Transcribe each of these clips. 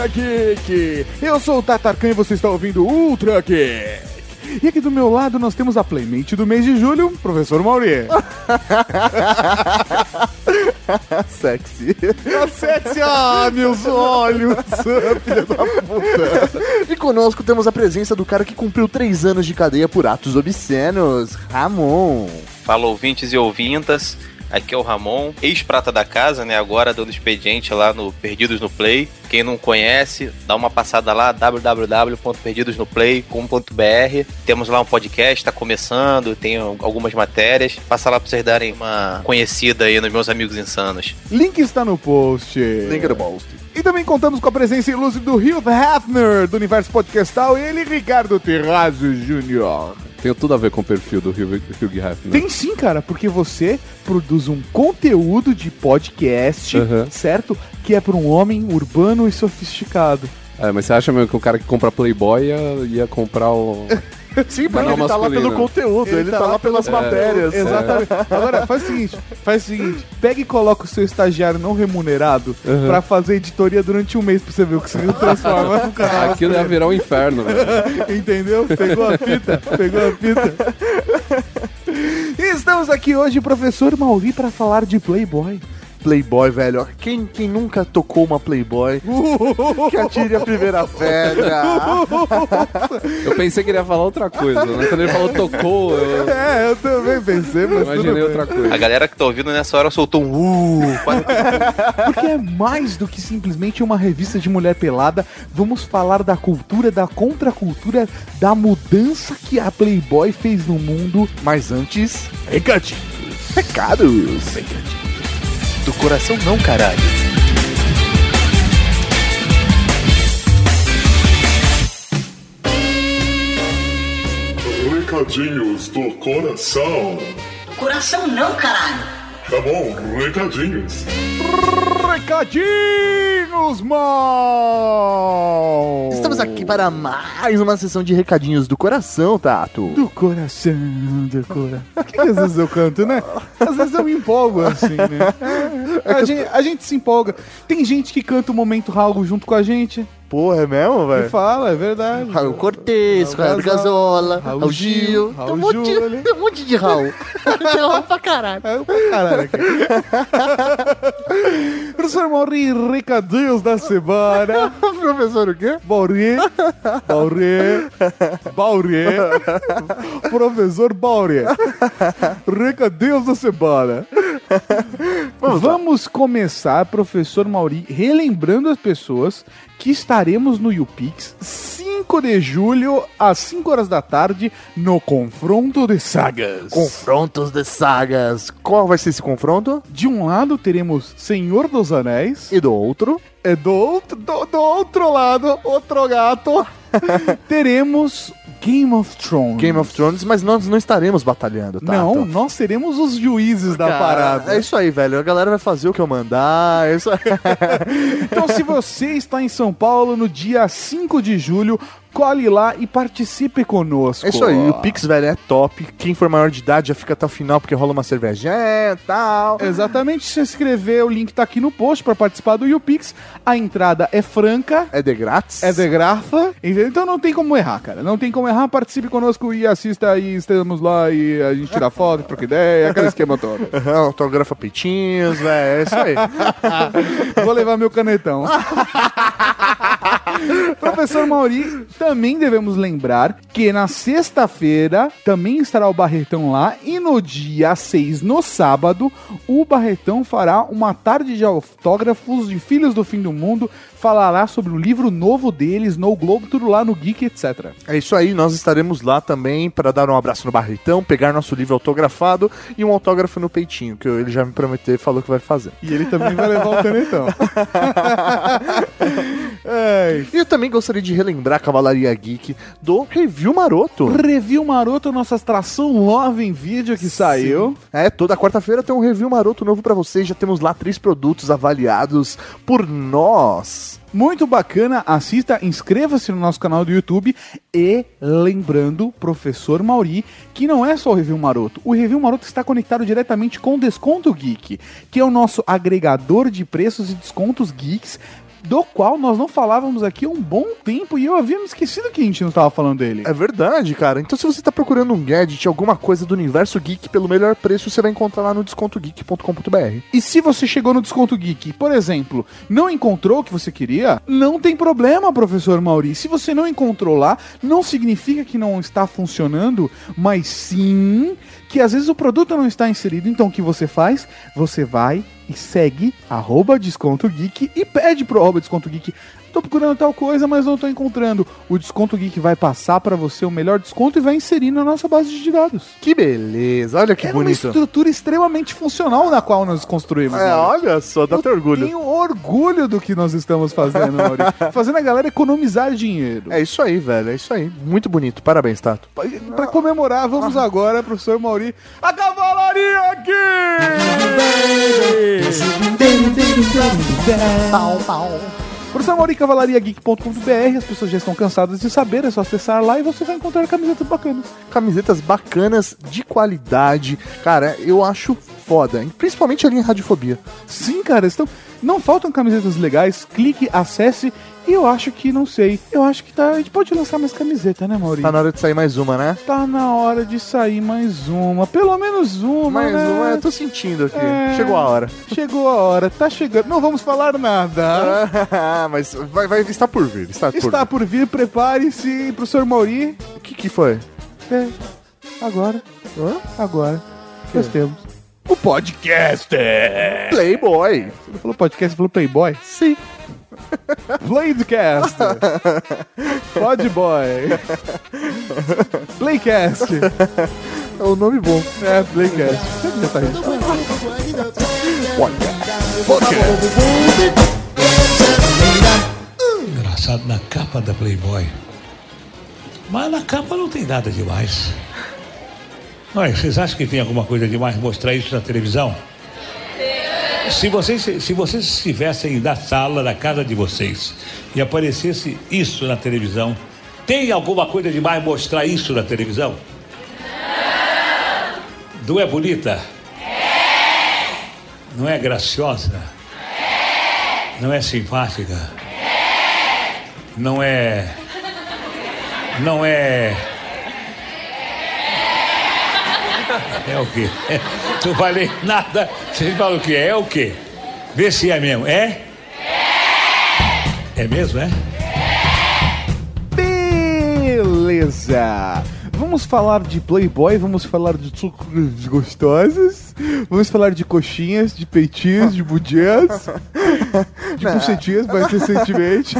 Cavalaria Geek! Eu sou o Tatarkan e você está ouvindo Ultra Geek! E aqui do meu lado nós temos a Playmente do mês de julho, professor Mauri. Sexy. A sexy, ah, meus olhos, filha da puta. E conosco temos a presença do cara que cumpriu três anos de cadeia por atos obscenos, Ramon. Fala ouvintes e ouvintas. Aqui é o Ramon, ex-prata da casa, né? Agora dando expediente lá no Perdidos no Play. Quem não conhece, dá uma passada lá, www.perdidosnoplay.com.br. Temos lá um podcast, tá começando, tem algumas matérias. Passa lá pra vocês darem uma conhecida aí nos meus amigos insanos. Link está no post. Link do post. E também contamos com a presença ilustre do Hugh Hefner, do Universo Podcastal, e ele, Ricardo Terrazzo Jr. Tem tudo a ver com o perfil do Hugh, Hugh Hefner. Tem sim, cara, porque você produz um conteúdo de podcast, Uhum. certo? Que é para um homem urbano e sofisticado. É, mas você acha mesmo que o cara que compra Playboy ia, ia comprar o. Sim, porque ele tá lá pelo conteúdo, ele, tá, lá pelas pelo- matérias. Exatamente. Agora, faz o seguinte, faz o seguinte, pega e coloca o seu estagiário não remunerado Uhum. pra fazer editoria durante um mês pra você ver o que você transforma no canal. Aquilo ia virar um inferno, velho. Entendeu? Pegou a fita? Pegou a fita? E estamos aqui hoje, professor Mauri, para falar de Playboy. Playboy, velho. Quem, quem nunca tocou uma Playboy, que atire a primeira pedra. Eu pensei que ele ia falar outra coisa, né? Quando ele falou tocou, eu É, eu também pensei, mas imaginei outra A coisa. galera que tá ouvindo nessa hora soltou um uh, Porque é mais do que simplesmente uma revista de mulher pelada. Vamos falar da cultura, da contracultura, da mudança que a Playboy fez no mundo. Mas antes, Recadinhos. recados. Do coração não, caralho. Recadinhos do coração. Coração não, caralho. Tá bom, recadinhos. Recadinhos, mal! Estamos aqui para mais uma sessão de recadinhos do coração, Tato. Do coração, do coração. Por que, que às vezes eu canto, né? Às vezes eu me empolgo assim, né? A gente, a gente se empolga. Tem gente que canta o momento Raul junto com a gente. Porra, é mesmo, velho? fala, é verdade. Raul Cortez, Raul Raul Gazola, Raul Raul Gil, Gil. Raul Tem um monte Júlio. tem um monte de Raul. Tem Raul pra caralho. É pra caralho aqui. Professor Mauri, recadinhos da semana. Professor, o quê? Bauri, Bauri, Bauri, professor Bauri. Recadinhos da semana. Vamos, começar, professor Mauri, relembrando as pessoas que estaremos no YouPix 5 de julho, às 5 horas da tarde, no Confronto de Sagas. Confrontos de sagas. Qual vai ser esse confronto? De um lado teremos Senhor dos Anéis, E do outro? e do outro, do, do outro lado, outro gato, teremos Game of Thrones. Game of Thrones, mas nós não estaremos batalhando, tá? Não, nós seremos os juízes da parada. É isso aí, velho. A galera vai fazer o que eu mandar. É isso aí. Então, se você está em São Paulo no dia 5 de julho, cole lá e participe conosco. É isso aí. O Pix, velho, é top. Quem for maior de idade já fica até o final, porque rola uma cervejinha e tal. Exatamente, se inscrever, o link tá aqui no post para participar do YouPix. A entrada é franca. É de grátis? É de graça, então não tem como errar, cara. Não tem como errar. Participe conosco e assista e estamos lá e a gente tira foto, troca ideia, aquele esquema todo. Aham, Autografa peitinhos, velho. É isso aí. Vou levar meu canetão. Professor Mauri, também devemos lembrar que na sexta-feira também estará o Barretão lá e no dia 6, no sábado, o Barretão fará uma tarde de autógrafos de Filhos do Fim do Mundo, falará sobre o livro novo deles, No Globo, tudo lá no Geek, etc. É isso aí, nós estaremos lá também para dar um abraço no Barretão, pegar nosso livro autografado e um autógrafo no peitinho, que ele já me prometeu e falou que vai fazer. E ele também vai levar o canetão. É, E eu também gostaria de relembrar a Cavalaria Geek do Review Maroto. Review Maroto, nossa atração Love em vídeo que saiu. É, toda quarta-feira tem um review maroto novo pra vocês. Já temos lá três produtos avaliados por nós. Muito bacana, assista, inscreva-se no nosso canal do YouTube e lembrando, professor Mauri, que não é só o Review Maroto. O Review Maroto está conectado diretamente com o Desconto Geek, que é o nosso agregador de preços e descontos geeks do qual nós não falávamos aqui há um bom tempo e eu havia me esquecido que a gente não estava falando dele. É verdade, cara. Então se você tá procurando um gadget, alguma coisa do universo geek pelo melhor preço, você vai encontrar lá no descontogeek.com.br. E se você chegou no Desconto Geek, por exemplo, não encontrou o que você queria, não tem problema, professor Mauri. Se você não encontrou lá, não significa que não está funcionando, mas sim que às vezes o produto não está inserido. Então o que você faz? Você vai e segue arroba Desconto Geek e pede pro arroba Desconto Geek. Tô procurando tal coisa, mas não tô encontrando. O Desconto Geek vai passar para você o melhor desconto e vai inserir na nossa base de dados. Que beleza, olha que é uma bonito. estrutura extremamente funcional na qual nós construímos. É, Mauri. olha só, dá até Eu orgulho. Tenho orgulho do que nós estamos fazendo, Mauri. fazendo a galera economizar dinheiro. É isso aí, velho, é isso aí. Muito bonito, parabéns, Tato. Pra comemorar, vamos agora, professor Mauri, a cavalaria aqui! Mauri, cavalariageek.com.br, as pessoas já estão cansadas de saber, é só acessar lá e você vai encontrar camisetas bacanas. Camisetas bacanas, de qualidade. Cara, eu acho foda. Principalmente ali em Radiofobia. Sim, cara, estão... não faltam camisetas legais, clique, acesse e eu acho que, não sei, eu acho que tá, a gente pode lançar mais camiseta, né, Mauri? Tá na hora de sair mais uma, né? Tá na hora de sair mais uma, pelo menos uma, Mais né? uma, eu tô sentindo aqui. É. Chegou a hora. Chegou a hora, tá chegando. Não vamos falar nada. Ah, mas vai, vai, está por vir. Está por Está vir. por vir, prepare-se, professor Mauri. O que, que foi? É, agora, Hã? agora, nós temos o podcast. Playboy. Você não falou podcast, você falou Playboy? Sim. Playcast. Podboy. Playcast. É um nome bom. É, Playcast. Já tá registrado. Engraçado, na capa da Playboy. Mas na capa não tem nada demais. Olha, vocês acham que tem alguma coisa demais mostrar isso na televisão? Se vocês, se vocês estivessem na sala da casa de vocês e aparecesse isso na televisão, tem alguma coisa demais mostrar isso na televisão? Não é bonita? Não é graciosa? Não é simpática? Não é. Não é. É o quê? Não falei nada. Vocês falam o quê? É o quê? Vê se é mesmo. É? É mesmo, é? Beleza! Vamos falar de Playboy, vamos falar de sucos gostosos, vamos falar de coxinhas, de peitinhos, de budias, de bucetinhas mais recentemente.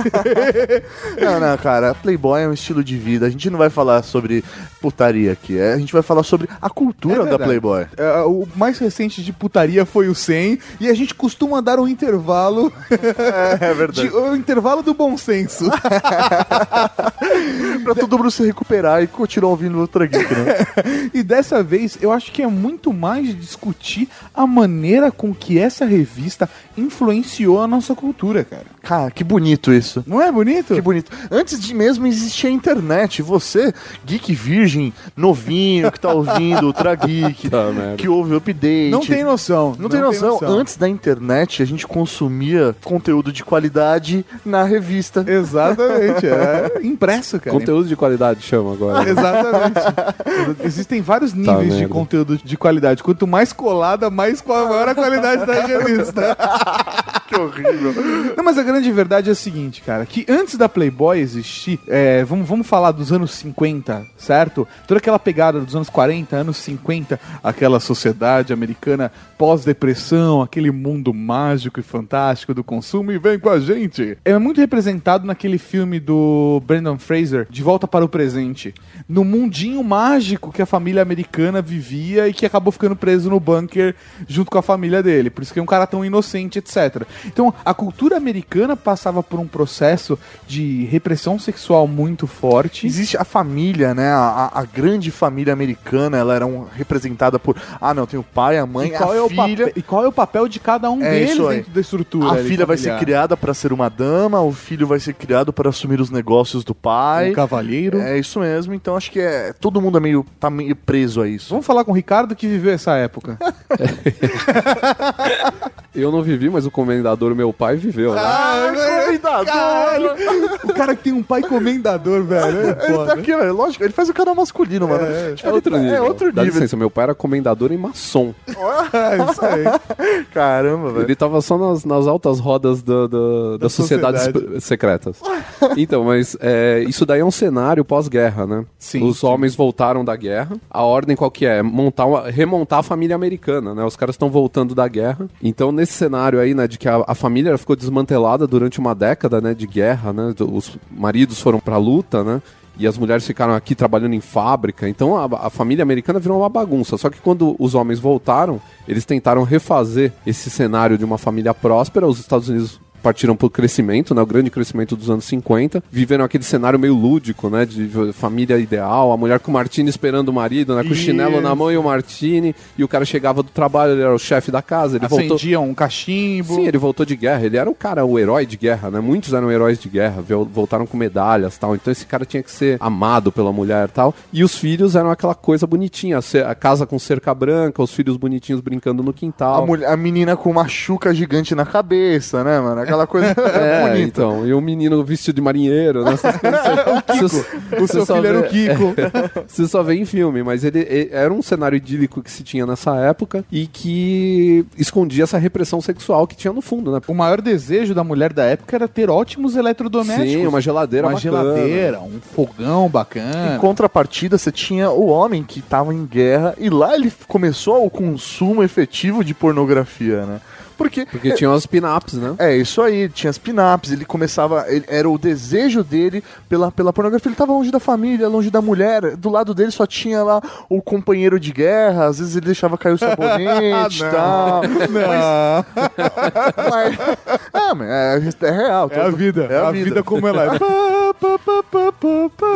Não, não, cara. Playboy é um estilo de vida. A gente não vai falar sobre putaria aqui. é, A gente vai falar sobre a cultura É da. Playboy. É, o mais recente de putaria foi o 100 e a gente costuma dar um intervalo, É verdade. de, o intervalo do bom senso. pra todo mundo se recuperar e continuar ouvindo outra geek, né? E dessa vez eu acho que é muito mais discutir a maneira com que essa revista influenciou a nossa cultura, cara. Cara, que bonito isso. Não é bonito? Que bonito. Antes de mesmo existir a internet, você, geek virgem, novinho, que tá ouvindo Ultra Geek, Tá, que ouve o update. Não tem noção. Não, tem, noção. Antes da internet, a gente consumia conteúdo de qualidade na revista. Exatamente, é impresso, cara. Conteúdo de qualidade chama agora. Exatamente. Existem vários níveis de merda. conteúdo de qualidade. Quanto mais colada, mais qual- maior a qualidade da revista. Que horrível. Não, mas a grande verdade é a seguinte, cara, que antes da Playboy existir, é, vamos, vamos falar dos anos 50, certo? Toda aquela pegada dos anos 40, anos 50, aquela sociedade americana pós-depressão, aquele mundo mágico e fantástico do consumo, e vem com a gente. É muito representado naquele filme do Brandon Fraser, De Volta para o Presente, no mundinho mágico que a família americana vivia e que acabou ficando preso no bunker junto com a família dele. Por isso que é um cara tão inocente, etc. Então, a cultura americana passava por um processo de repressão sexual muito forte. Existe a família, né? A, a- grande família americana, ela era um- representada por. Ah, não, tem o pai, a mãe, E qual, a é o filha. papel, e qual é o papel de cada um É deles dentro da estrutura? A filha vai ser familiar? criada para ser uma dama, o filho vai ser criado para assumir os negócios do pai. Um cavalheiro. É isso mesmo, então acho que é. Todo mundo é meio, tá meio preso a isso. Vamos falar com o Ricardo que viveu essa época. Eu não vivi, mas o comendador, meu pai, viveu. Né? Ah, Comendador. Caralho, o cara que tem um pai comendador, velho. É Ele tá aqui, velho. Lógico, ele faz o cara masculino, mano. Tipo, É outro ele- nível. É outro Dá nível. licença, meu pai era comendador em maçom. É isso aí. Caramba, velho. Ele tava só nas, nas altas rodas do- do- das sociedades sociedade. secretas. Então, mas é, isso daí é um cenário pós-guerra, né? Sim, Os sim. homens voltaram da guerra. A ordem qual que é? Montar uma- remontar a família americana, né? Os caras estão voltando da guerra. Então, nesse cenário aí, né, de que a, a família ficou desmantelada durante uma década, né, de guerra, né? Os maridos foram pra luta, né? E as mulheres ficaram aqui trabalhando em fábrica. Então a, a família americana virou uma bagunça. Só que quando os homens voltaram, eles tentaram refazer esse cenário de uma família próspera. Os Estados Unidos partiram pro crescimento, né, o grande crescimento dos anos 50, viveram aquele cenário meio lúdico, né, de família ideal, a mulher com o martini esperando o marido, né, com o chinelo na mão e o martini, e o cara chegava do trabalho, ele era o chefe da casa, ele voltou... Acendia um cachimbo. Sim, ele voltou de guerra. Ele era o cara, o herói de guerra, né? Muitos eram heróis de guerra, vol- voltaram com medalhas tal. Então esse cara tinha que ser amado pela mulher tal. E os filhos eram aquela coisa bonitinha, a casa com cerca branca, os filhos bonitinhos brincando no A, quintal. mulher- a menina com uma chuca gigante na cabeça, né, mano? Aquela coisa É, bonita. então, e o menino vestido de marinheiro, né? Essas coisas, você- O seu filho era o vê- Kiko. Você só vê em filme, mas ele, ele- era um cenário idílico que se tinha nessa época e que escondia essa repressão sexual que tinha no fundo, né? O maior desejo da mulher da época era ter ótimos eletrodomésticos. Sim, uma geladeira Uma bacana. geladeira, um fogão bacana. Em contrapartida, você tinha o homem que tava em guerra e lá ele começou o consumo efetivo de pornografia, né? Porque, Porque tinha umas pin-ups, né? é isso aí, tinha as pin-ups, ele começava, ele- era o desejo dele pela, pela pornografia, ele tava longe da família, longe da mulher, do lado dele só tinha lá o companheiro de guerra, às vezes ele deixava cair o sabonete e tal. Não, Mas, é, mas é, é real. é a vida. É a, vida. vida. como ela é.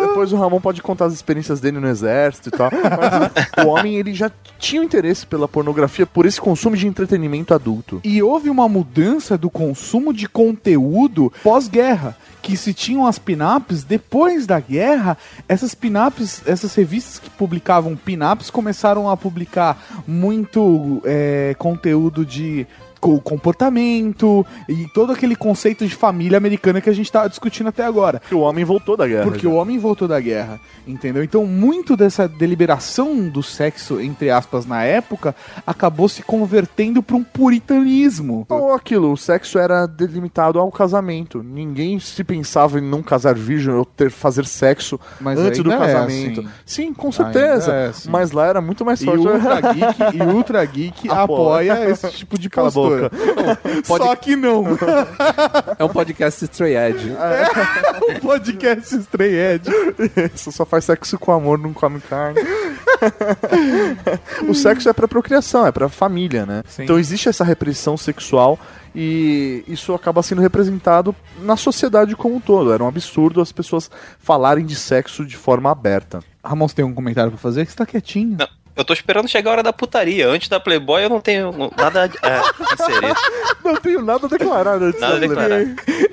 Depois o Ramon pode contar as experiências dele no exército e tal. Mas o homem, ele já tinha interesse pela pornografia, por esse consumo de entretenimento adulto. E houve uma mudança do consumo de conteúdo pós-guerra. Que se tinham as pin-ups, depois da guerra, essas pin-ups, essas revistas que publicavam pin-ups começaram a publicar muito é, conteúdo de co- comportamento e todo aquele conceito de família americana que a gente tava discutindo até agora. Porque o homem voltou da guerra. Porque já. o homem voltou da guerra, entendeu? Então, muito dessa deliberação do sexo, entre aspas, na época, acabou se convertendo para um puritanismo. Ou aquilo, o sexo era delimitado ao casamento. Ninguém se pensava em não casar virgem ou ter, fazer sexo Mas antes do é casamento. assim. Sim, com certeza. é assim. Mas lá era muito mais E forte. o Ultra Geek, e o Ultra Geek Apoia. apoia esse tipo de Cala Pode- Só que não. É um podcast Stray Edge. o podcast Stray Edge. Você só faz sexo com amor, não come carne. o sexo é pra procriação, é pra família, né? Sim. Então existe essa repressão sexual e isso acaba sendo representado na sociedade como um todo. Era um absurdo as pessoas falarem de sexo de forma aberta. Ramon, você tem um comentário pra fazer? Que você tá quietinho. Não, eu tô esperando chegar a hora da putaria. Antes da Playboy eu não tenho nada é, a inserir. Não tenho nada a declarar antes Nada a da declarar.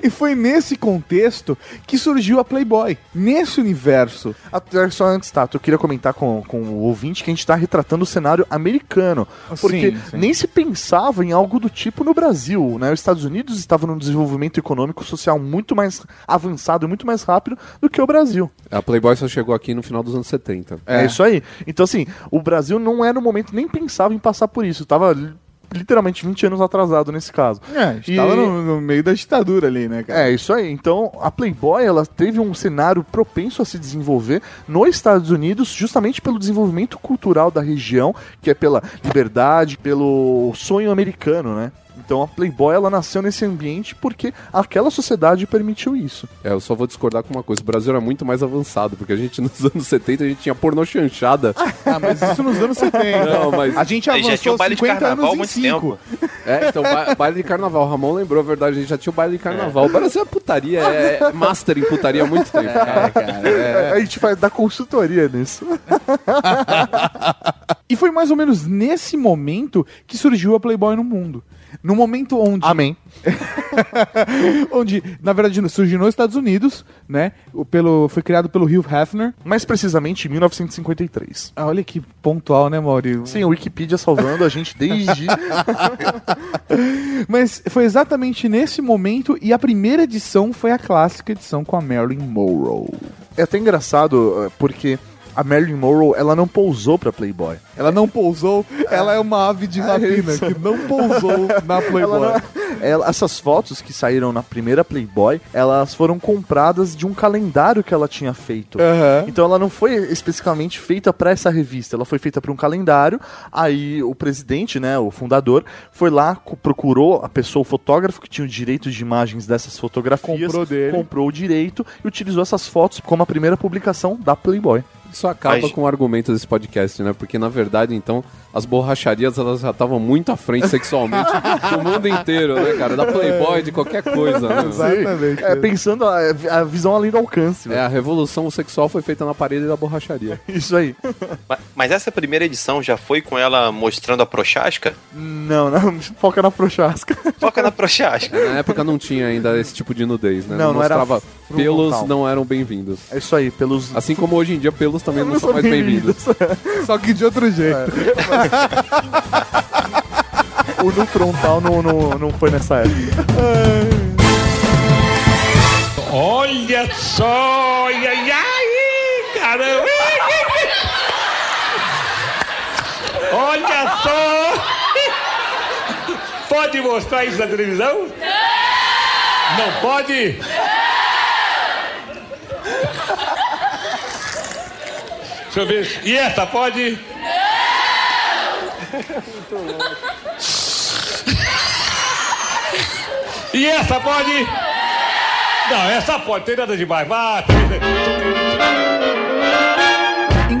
E foi nesse contexto que surgiu a Playboy. Nesse universo. Até só antes, Tato, eu queria comentar com, com o ouvinte que a gente tá retratando o cenário americano. Porque Sim, sim. nem se pensava em algo do tipo no Brasil, né? Os Estados Unidos estavam num desenvolvimento econômico social muito mais avançado, muito mais rápido do que o Brasil. A Playboy só chegou aqui no final dos anos 70. É. É. isso aí. Então, assim, o Brasil não era no momento, nem pensava em passar por isso. Tava li- literalmente 20 anos atrasado nesse caso. É, a gente E- no, no meio da ditadura ali, né, cara? É, isso aí. Então, a Playboy, ela teve um cenário propenso a se desenvolver nos Estados Unidos, justamente pelo desenvolvimento cultural da região, que é pela liberdade, pelo sonho americano, né? Então, a Playboy, ela nasceu nesse ambiente porque aquela sociedade permitiu isso. É, eu só vou discordar com uma coisa. O Brasil era muito mais avançado, porque a gente nos anos 70 a gente tinha pornô chanchada. Ah, mas isso nos anos 70. Não, mas- A gente Aí já avançou tinha o baile de 50 carnaval há anos em muito 5. tempo. É, então, ba baile de carnaval. O Ramon lembrou, a verdade, a gente já tinha o baile de carnaval. O Brasil é putaria, é master em putaria há muito tempo. É, cara, é. A gente vai dar consultoria nisso. E foi mais ou menos nesse momento que surgiu a Playboy no mundo. No momento onde Amém. onde, na verdade, surgiu nos Estados Unidos, né? O- Pelo, foi criado pelo Hugh Hefner. Mais precisamente em 1953. Ah, olha que pontual, né, Maurício? Sim, o Wikipedia salvando a gente desde. Mas foi exatamente nesse momento e a primeira edição foi a clássica edição com a Marilyn Monroe. é até engraçado, eh, porque a Marilyn Monroe, ela não pousou pra Playboy. Ela não pousou, ela é uma ave de rapina isso. que não pousou na Playboy. Ela não- ela- essas fotos que saíram na primeira Playboy, elas foram compradas de um calendário que ela tinha feito. Aham. Então ela não foi especificamente feita para essa revista, ela foi feita para um calendário. Aí o presidente, né, o fundador, foi lá, procurou a pessoa, o fotógrafo que tinha o direito de imagens dessas fotografias, Comprou dele. comprou o direito e utilizou essas fotos como a primeira publicação da Playboy. Isso acaba Mas- com o argumento desse podcast, né? Porque, na verdade, então, as borracharias elas já estavam muito à frente sexualmente do mundo inteiro, né, cara? Da Playboy, de qualquer coisa, né? Exatamente. É, pensando a, a visão além do alcance, É, né? a revolução sexual foi feita na parede da borracharia. Isso aí. Ma- Mas essa primeira edição já foi com ela mostrando a prochasca? Não, não, foca na prochasca. Foca na prochasca. Na época não tinha ainda esse tipo de nudez, né? Não, não era mostrava pelos frontal. não eram bem-vindos. É isso aí, pelos. Assim como hoje em dia pelos também não são mais bem-vindos. Só que de outro jeito. O no frontal não, não, não foi nessa época. Olha só! Ai, ai, ai, caramba! Olha só! Pode mostrar isso na televisão? Não! Não pode? Deixa eu ver. E essa pode? E essa pode? Não, essa pode, tem nada demais. Vá, tem-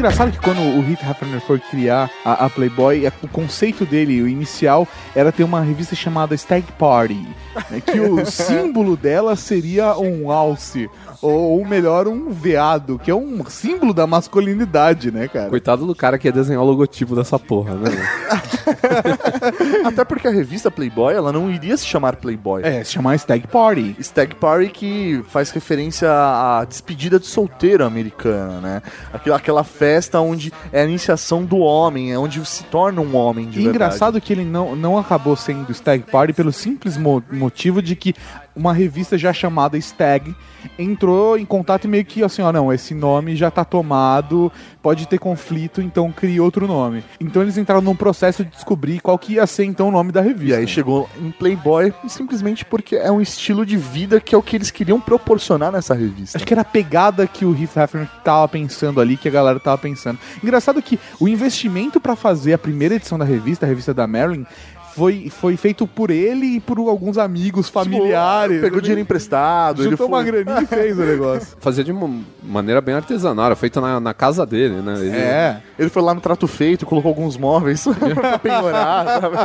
Engraçado que quando o Heath Hefner foi criar a, a Playboy, a- o conceito dele, o inicial, era ter uma revista chamada Stag Party. né, que o símbolo dela seria um alce. Ou, ou melhor, um veado, que é um símbolo da masculinidade, né, cara? Coitado do cara que ia desenhar o logotipo dessa porra, né? Até porque a revista Playboy, ela não iria se chamar Playboy. É, se chamar Stag Party. Stag Party que faz referência à despedida de solteiro americana, né? Aquela, aquela festa onde é a iniciação do homem, é onde se torna um homem de E verdade. engraçado que ele não, não acabou sendo Stag Party pelo simples mo- motivo de que uma revista já chamada Stag entrou em contato e meio que assim, ó, não, esse nome já tá tomado, pode ter conflito, então cria outro nome. Então eles entraram num processo de descobrir qual que ia ser então o nome da revista. E aí chegou em Playboy simplesmente porque é um estilo de vida que é o que eles queriam proporcionar nessa revista. Acho que era a pegada que o Heath Hefner tava pensando ali, que a galera tava pensando. Engraçado que o investimento pra fazer a primeira edição da revista, a revista da Marilyn, foi, foi feito por ele e por alguns amigos, familiares. Pegou dinheiro emprestado, ele Juntou foi... uma graninha e fez o negócio. Fazia de uma maneira bem artesanal, feita na, na casa dele, né? Ele- É. Ele foi lá no trato feito, colocou alguns móveis pra penhorar. sabe?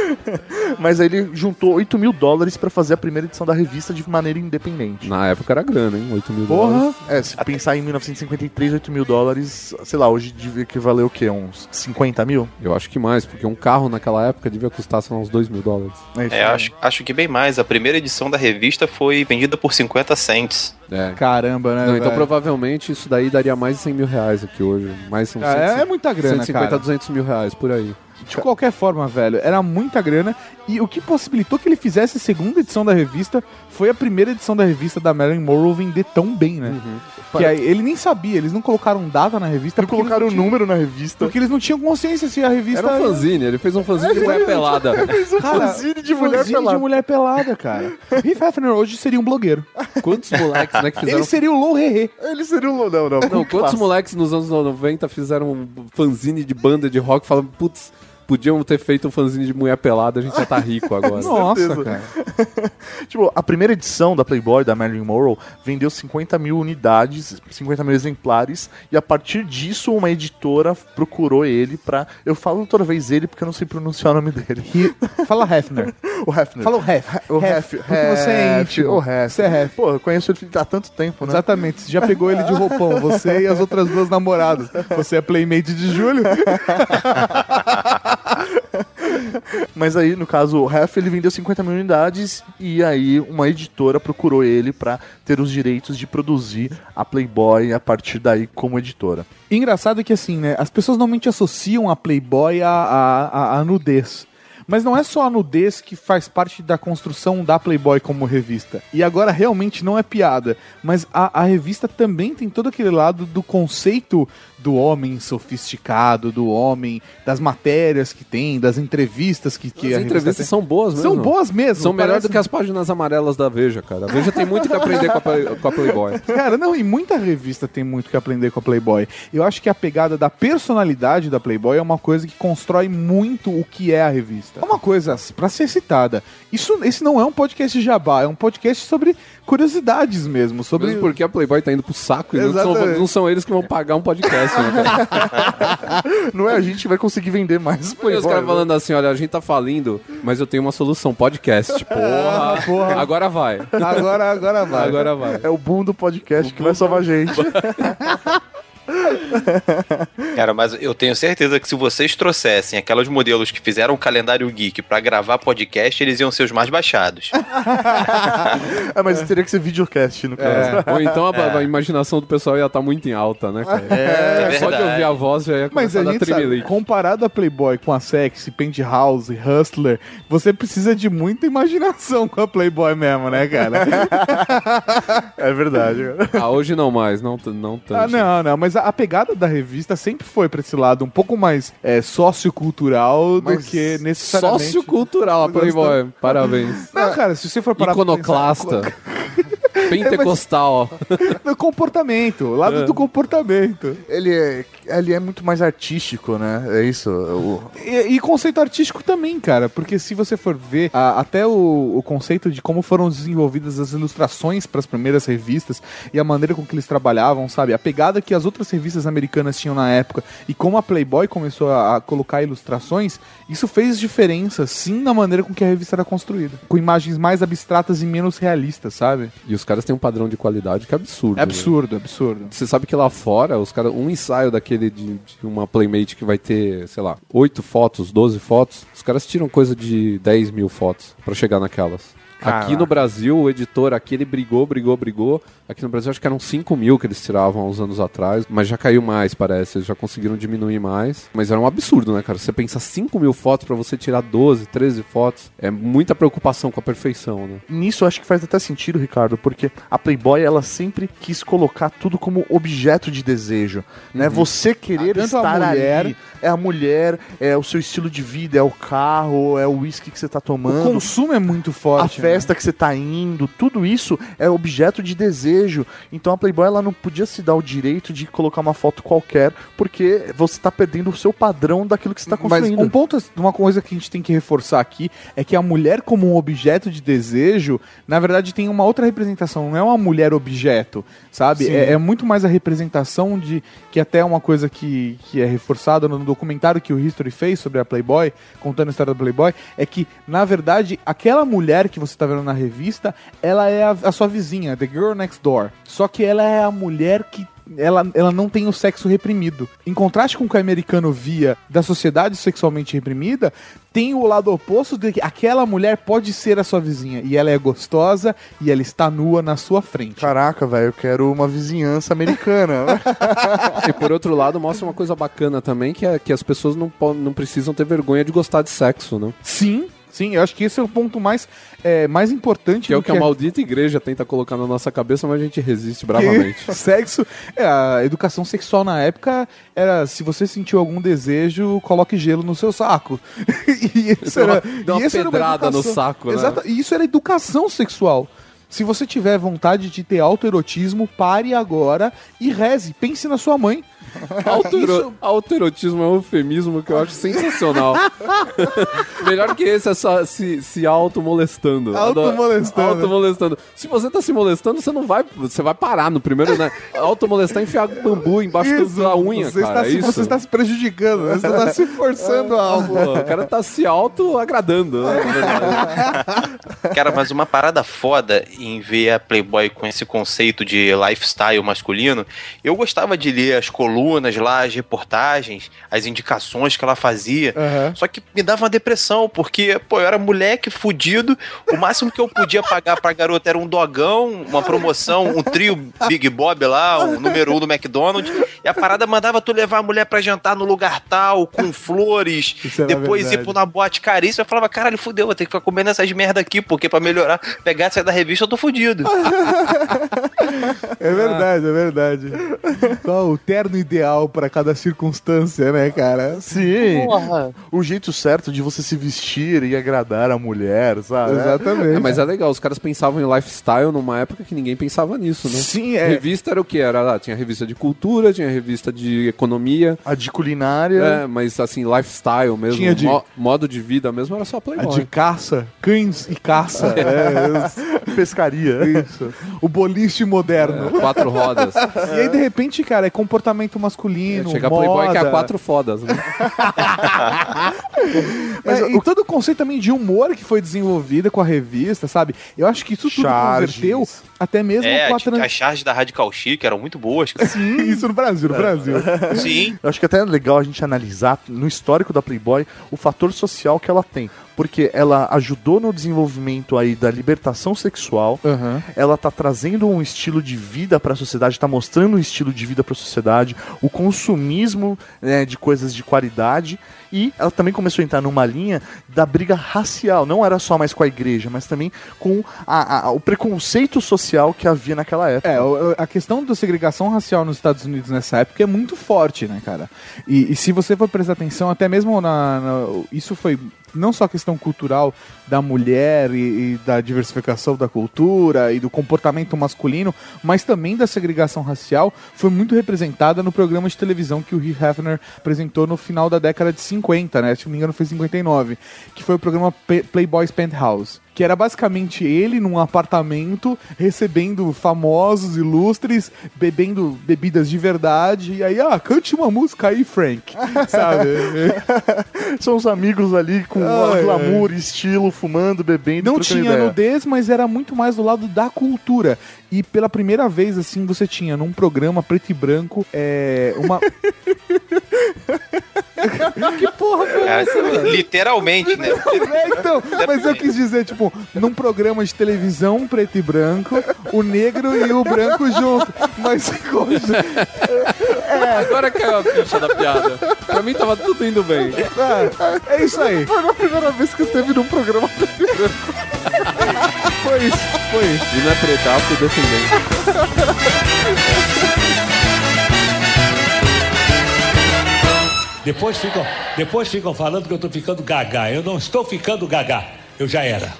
Mas aí ele juntou 8 mil dólares pra fazer a primeira edição da revista de maneira independente. Na época era grana, hein? 8 mil Porra! dólares. É, se pensar em 1953, 8 mil dólares, sei lá, hoje devia equivaler o quê? Uns 50 mil? Eu acho que mais, porque um carro naquela época devia custar sei lá, uns 2 mil dólares. isso É, aí. acho, acho que bem mais. A primeira edição da revista foi vendida por 50 cents. É. Caramba, né? Não, então provavelmente isso daí daria mais de 100 mil reais aqui hoje. Mais uns Ah, é, é muita grana, 150 cara. 200 mil reais, por aí. De qualquer forma, velho, era muita grana. E o que possibilitou que ele fizesse a segunda edição da revista foi a primeira edição da revista da Marilyn Monroe vender tão bem, né? Que aí, ele nem sabia, eles não colocaram data na revista. Não colocaram o não tinham- número na revista. Porque eles não tinham consciência se a revista. Era um fanzine, ele fez um fanzine de mulher pelada. Cara, fanzine de mulher fanzine pelada. de mulher pelada, cara. Heath Hefner hoje seria um blogueiro. Quantos moleques, né, que fizeram... Ele seria o Low Rerê. Ele seria um... Não, não. Não, quantos moleques nos anos 90 fizeram um fanzine de banda de rock falando, putz, podiam ter feito um fanzine de mulher pelada, a gente já tá rico agora. Nossa, cara. Tipo, a primeira edição da Playboy, da Marilyn Monroe, vendeu 50 mil unidades, 50 mil exemplares, e a partir disso uma editora procurou ele pra... Eu falo toda vez ele porque eu não sei pronunciar o nome dele. He- Fala Hefner. O Hefner. Fala o Hef. O Hef. Hef. Porque você é Hef, íntimo. O Hef. Você é Hef. Pô, eu conheço ele há tanto tempo, né? Exatamente, você já pegou ele de roupão, você e as outras duas namoradas. Você é playmate de julho? Mas aí, no caso, o Hef, ele vendeu 50 mil unidades e aí uma editora procurou ele pra ter os direitos de produzir a Playboy a partir daí como editora. Engraçado que assim, né? As pessoas normalmente associam a Playboy à, à- à nudez. Mas não é só a nudez que faz parte da construção da Playboy como revista. E agora realmente não é piada. Mas a, a revista também tem todo aquele lado do conceito do homem sofisticado, do homem, das matérias que tem, das entrevistas que, que As entrevistas são boas mesmo. São boas mesmo. São melhores parece- do que as páginas amarelas da Veja, cara. A Veja tem muito que aprender com a, Play- com a Playboy. Cara, não, e muita revista tem muito que aprender com a Playboy. Eu acho que a pegada da personalidade da Playboy é uma coisa que constrói muito o que é a revista. É uma coisa pra ser citada. Isso, esse não é um podcast jabá, é um podcast sobre curiosidades mesmo, sobre Mesmo porque a Playboy tá indo pro saco e não são, não são eles que vão pagar um podcast, né? Não é a gente que vai conseguir vender mais Playboy. os caras né? falando assim, olha, a gente tá falindo, mas eu tenho uma solução, podcast. Porra, porra. agora vai. Agora, agora vai. Agora vai. É o boom do podcast que vai salvar a gente. Cara, mas eu tenho certeza que se vocês trouxessem aqueles modelos que fizeram o calendário geek pra gravar podcast, eles iam ser os mais baixados. é, mas teria que ser videocast, no caso. Ou então a, a imaginação do pessoal ia estar muito em alta, né, cara? É Só de ouvir a voz já ia Mas começar a a dar gente sabe, comparado a Playboy com a Sexy, Penthouse, Hustler, você precisa de muita imaginação com a Playboy mesmo, né, cara? É verdade. Ah, hoje não mais, não, não tanto. Ah, não, não, mas a, a pegada da revista sempre foi pra esse lado um pouco mais é, sociocultural do Mas que necessariamente... Sociocultural a Playboy, parabéns. Não, cara, se você for parar pra Iconoclasta. Pentecostal. pensar no comportamento, o lado do comportamento. Ele é, ele é muito mais artístico, né? É isso. O- E, e conceito artístico também, cara, porque se você for ver a- até o, o conceito de como foram desenvolvidas as ilustrações para as primeiras revistas e a maneira com que eles trabalhavam, sabe? A pegada que as outras revistas americanas tinham na época e como a Playboy começou a, a colocar ilustrações, isso fez diferença, sim, na maneira com que a revista era construída. Com imagens mais abstratas e menos realistas, sabe? E os caras têm um padrão de qualidade que é absurdo. É absurdo, absurdo. Você sabe que lá fora, os caras, um ensaio daquele de, de uma Playmate que vai ter, sei lá, 8 fotos, 12 fotos, os caras tiram coisa de 10 mil fotos pra chegar naquelas. Aqui Caraca. no Brasil, o editor aqui, ele brigou, brigou, brigou. Aqui no Brasil, acho que eram 5 mil que eles tiravam há uns anos atrás, mas já caiu mais, parece. Eles já conseguiram diminuir mais. Mas era um absurdo, né, cara? Você pensar 5 mil fotos pra você tirar 12, 13 fotos, é muita preocupação com a perfeição, né? Nisso eu acho que faz até sentido, Ricardo, porque a Playboy ela sempre quis colocar tudo como objeto de desejo, né? Você querer Ah, tanto a estar mulher- ali, é a mulher, é o seu estilo de vida, é o carro, é o uísque que você tá O tomando. consumo é muito a forte. Festa que você tá indo, tudo isso é objeto de desejo. Então a Playboy ela não podia se dar o direito de colocar uma foto qualquer, porque você tá perdendo o seu padrão daquilo que você tá Mas construindo. um ponto, uma coisa que a gente tem que reforçar aqui é que a mulher como um objeto de desejo, na verdade tem uma outra representação, não é uma mulher objeto, sabe? É, é muito mais a representação de que até é uma coisa que, que é reforçada no documentário que o History fez sobre a Playboy, contando a história da Playboy, é que na verdade aquela mulher que você tá vendo na revista, ela é a, a sua vizinha, the girl next door. Só que ela é a mulher que ela, ela não tem o sexo reprimido. Em contraste com o que o americano via da sociedade sexualmente reprimida, tem o lado oposto de que aquela mulher pode ser a sua vizinha. E ela é gostosa e ela está nua na sua frente. Caraca, velho, eu quero uma vizinhança americana. E por outro lado, mostra uma coisa bacana também, que é que as pessoas não, não precisam ter vergonha de gostar de sexo, né? Sim, sim, eu acho que esse é o ponto mais, é, mais importante. Que é o do que a maldita igreja tenta colocar na nossa cabeça, mas a gente resiste bravamente. que sexo. é, a educação sexual na época era se você sentiu algum desejo, coloque gelo no seu saco. e isso uma- era, uma era pedrada no saco, né? Exato, E isso era educação sexual. Se você tiver vontade de ter autoerotismo, pare agora e reze. Pense na sua mãe. Autoero... Autoerotismo é um eufemismo que eu acho sensacional. Melhor que esse é só se, se auto-molestando. Auto-molestando. Auto-molestando. Se você tá se molestando, você não vai. Você vai parar no primeiro, né? Auto-molestar e enfiar bambu embaixo Isso, da unha, você cara. Está se, é isso. você está se prejudicando, né? você está se forçando a algo. O cara tá se auto-agradando, né? Cara, mas uma parada foda em ver a Playboy com esse conceito de lifestyle masculino, eu gostava de ler as colunas lá, as reportagens, as indicações que ela fazia. Aham. Só que me dava uma depressão, porque, pô, eu era moleque fudido, o máximo que eu podia pagar pra garota era um dogão, uma promoção, um trio Big Bob lá, o número um do McDonald's, e a parada mandava tu levar a mulher pra jantar no lugar tal, com flores, Isso depois verdade. ir pra uma boate caríssima, eu falava, caralho, fudeu, vou ter que ficar comendo essas merda aqui, porque pra melhorar, pegar essa da revista eu tô fudido. É verdade, é verdade. Qual o terno ideal para cada circunstância, né, cara? Sim. O jeito certo de você se vestir e agradar a mulher, sabe? Exatamente. É, mas é legal, os caras pensavam em lifestyle numa época que ninguém pensava nisso, né? Sim, é. Revista era o que? Era lá, tinha revista de cultura, tinha revista de economia. A de culinária. É, mas assim, lifestyle mesmo, Tinha de- mo- modo de vida mesmo, era só A Playboy. de caça, cães e caça. É, Pescaria. isso. O boliche moderno. É, quatro rodas. E aí, de repente, cara, é comportamento masculino. Chega a moda. Playboy que é a quatro fodas, né? É, e todo o conceito também de humor que foi desenvolvido com a revista, sabe? Eu acho que isso tudo Charges. converteu até mesmo É, com a tipo, trans... as charges da Radical Chic eram muito boas. cara. Isso no Brasil, no Brasil. Sim. Eu acho que até é legal a gente analisar no histórico da Playboy o fator social que ela tem. Porque ela ajudou no desenvolvimento aí da libertação sexual, Aham. ela tá trazendo um estilo de vida para a sociedade, tá mostrando um estilo de vida para a sociedade, o consumismo né, de coisas de qualidade e ela também começou a entrar numa linha da briga racial, não era só mais com a igreja, mas também com a- a- o preconceito social que havia naquela época. É, a questão da segregação racial nos Estados Unidos nessa época é muito forte, né, cara? E, e se você for prestar atenção, até mesmo na, na- Isso foi não só a questão cultural da mulher e, e da diversificação da cultura e do comportamento masculino, mas também da segregação racial, foi muito representada no programa de televisão que o Hugh Hefner apresentou no final da década de 50, né? Se não me engano, foi 59, que foi o programa Playboy's Penthouse. Que era basicamente ele num apartamento recebendo famosos, ilustres, bebendo bebidas de verdade. E aí, ah, cante uma música aí, Frank. Sabe? São os amigos ali com glamour, estilo, fumando, bebendo, Não tinha ideia. nudez, mas era muito mais do lado da cultura. E pela primeira vez, assim, você tinha num programa preto e branco é, uma. Cara, literalmente, né? É, então, mas eu quis dizer, tipo, num programa de televisão preto e branco, o negro e o branco junto. Mas Agora caiu a ficha da piada. Pra mim tava tudo indo bem. é, é isso aí. Foi a primeira vez que eu teve num programa Foi isso, foi isso. E não é preto, é afrodescendente. Depois ficam, depois ficam falando que eu tô ficando gaga. Eu não estou ficando gaga. Eu já era.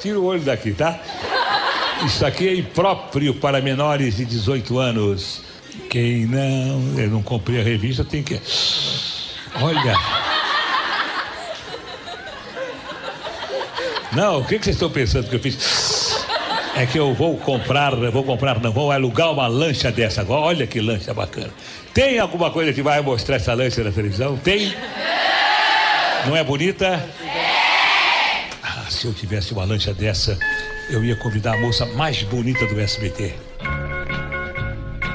Tira o olho daqui, tá? Isso aqui é impróprio para menores de 18 anos. Quem não, eu não comprei a revista, tem que. Olha. Não, o que, que vocês estão pensando que eu fiz? É que eu vou comprar, vou comprar, não, vou alugar uma lancha dessa agora. Olha que lancha bacana. Tem alguma coisa que vai mostrar essa lancha na televisão? Tem? Não é bonita? Ah, se eu tivesse uma lancha dessa, eu ia convidar a moça mais bonita do SBT.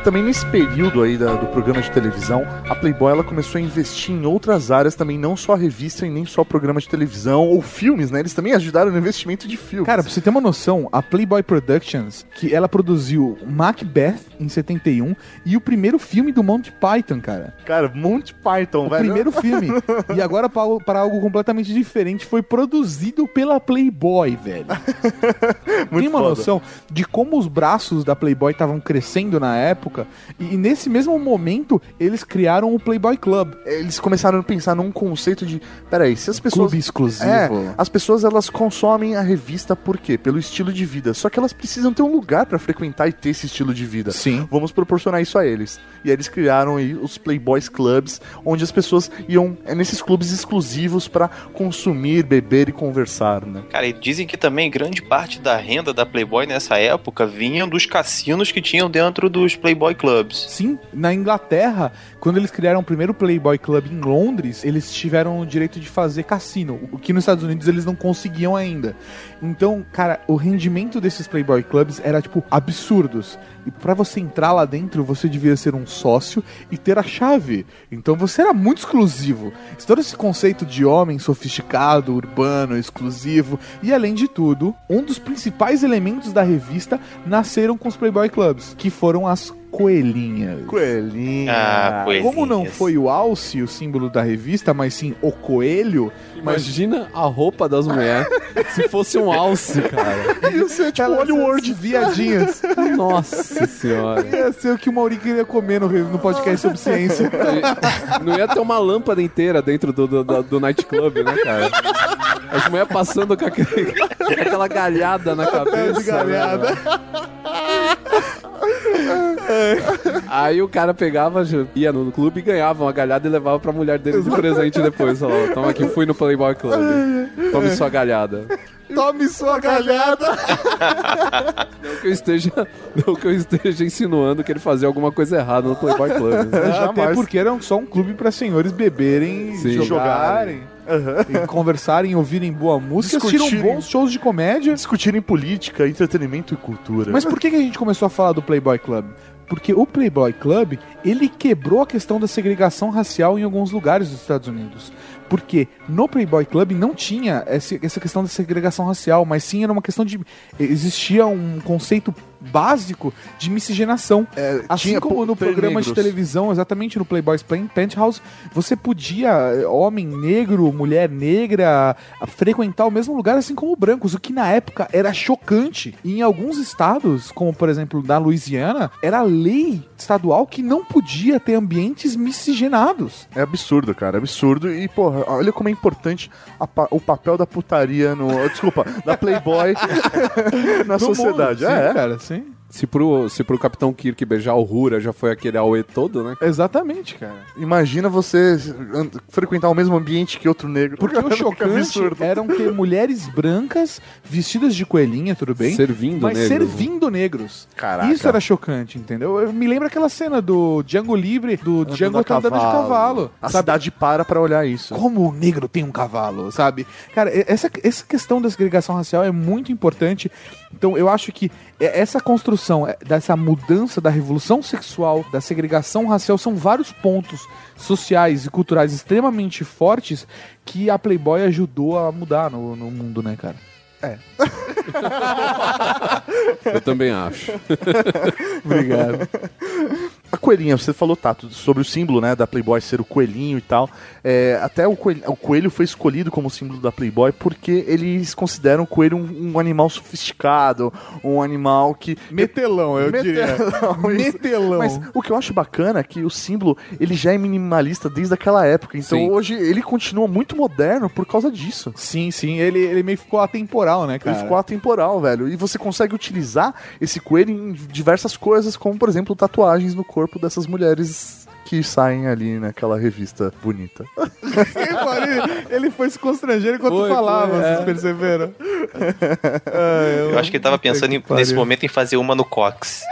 Também nesse período aí da- do programa de televisão, a Playboy ela começou a investir em outras áreas também, não só revista e nem só programa de televisão ou filmes, né? Eles também ajudaram no investimento de filmes. Cara, pra você ter uma noção, a Playboy Productions, que ela produziu Macbeth em 71 e o primeiro filme do Monty Python, cara. Cara, Monty Python, O velho. primeiro filme. E agora, para, algo completamente diferente, foi produzido pela Playboy, velho. Tem uma foda. noção de como os braços da Playboy estavam crescendo na época? Época. E, e nesse mesmo momento, eles criaram o Playboy Club. Eles começaram a pensar num conceito de, peraí, se as pessoas Clube exclusivo. É, as pessoas elas consomem a revista por quê? Pelo estilo de vida. Só que elas precisam ter um lugar pra frequentar e ter esse estilo de vida. Sim. Vamos proporcionar isso a eles. E aí eles criaram aí os Playboys Clubs, onde as pessoas iam é, nesses clubes exclusivos pra consumir, beber e conversar, né? Cara, e dizem que também grande parte da renda da Playboy nessa época vinha dos cassinos que tinham dentro dos Playboy Clubs. Sim, na Inglaterra, quando eles criaram o primeiro Playboy Club em Londres, eles tiveram o direito de fazer cassino, o que nos Estados Unidos eles não conseguiam ainda. Então, cara, o rendimento desses Playboy Clubs era tipo absurdos. E pra você entrar lá dentro, você devia ser um sócio e ter a chave. Então você era muito exclusivo. Todo esse conceito de homem sofisticado, urbano, exclusivo e além de tudo, um dos principais elementos da revista nasceram com os Playboy Clubs, que foram as coelhinhas. Coelhinha. Ah, coelhinhas. Como não foi o alce o símbolo da revista, mas sim o coelho, Imagina a roupa das mulheres se fosse um alce, cara. ia ser tipo Hollywood viadinhas. Nossa senhora. ia ser o que o Mauri queria comer no, no podcast sobre ciência. Não ia ter uma lâmpada inteira dentro do, do, do, do nightclub, né, cara? As mulheres passando com, aquele- com aquela galhada na cabeça. de galhada. né? Aí o cara pegava, ia no clube e ganhava uma galhada e levava pra mulher dele de presente depois. Falava, toma aqui, fui no Playboy Club. Tome sua galhada. Tome sua galhada. Não que eu esteja, não que eu esteja insinuando que ele fazia alguma coisa errada no Playboy Club. Até Jamais. porque era só um clube pra senhores beberem, Sim. jogarem, e conversarem, ouvirem boa música, assistiram Discutirem. bons shows de comédia. Discutirem política, entretenimento e cultura. Mas por que a gente começou a falar do Playboy Club? Porque o Playboy Club, ele quebrou a questão da segregação racial em alguns lugares dos Estados Unidos. Porque no Playboy Club não tinha essa essa questão da segregação racial, mas sim era uma questão de. Existia um conceito básico de miscigenação. assim tinha como no programa de negros. televisão, exatamente no Playboy's Pen- Penthouse, você podia, eh, homem negro, mulher negra, frequentar o mesmo lugar, assim como brancos, o que na época era chocante. E em alguns estados, como por exemplo na Louisiana, era lei estadual que não podia ter ambientes miscigenados. É absurdo, cara, é absurdo. E, porra, olha como é importante pa- o papel da putaria no. Desculpa, da Playboy na No sociedade. mundo. Sim, é, cara, sim. Se pro, se pro Capitão Kirk beijar o Rura já foi aquele auê todo, né? Exatamente, cara. Imagina você frequentar o mesmo ambiente que outro negro. Porque o chocante eram ter mulheres brancas vestidas de coelhinha, tudo bem? Servindo mas negros, servindo negros. Caraca. Isso era chocante, entendeu? Eu me lembro aquela cena do Django Livre, do Django a tá andando de cavalo. A sabe? cidade para pra olhar isso. Como o negro tem um cavalo, sabe? Cara, essa, essa questão da segregação racial é muito importante. Então, eu acho que essa construção é, dessa mudança da revolução sexual, da segregação racial, são vários pontos sociais e culturais extremamente fortes que a Playboy ajudou a mudar no, no mundo, né, cara? Eu também acho. Obrigado. A coelhinha, você falou, Tato, sobre o símbolo, né, da Playboy ser o coelhinho e tal. É, até o coelho, o coelho foi escolhido como símbolo da Playboy porque eles consideram o coelho um, um animal sofisticado, um animal que... Metelão, eu diria. Metelão, isso. Metelão. Mas o que eu acho bacana é que o símbolo, ele já é minimalista desde aquela época. Então Sim. hoje ele continua muito moderno por causa disso. Sim, sim, ele, ele meio ficou atemporal, né, cara? Ele ficou atemporal, velho. E você consegue utilizar esse coelho em diversas coisas, como, por exemplo, tatuagens no corpo dessas mulheres que saem ali naquela revista bonita. ele, ele foi se constranger enquanto Foi, falava, foi, vocês é. perceberam? Eu acho que ele tava pensando em- nesse momento em fazer uma no Cox.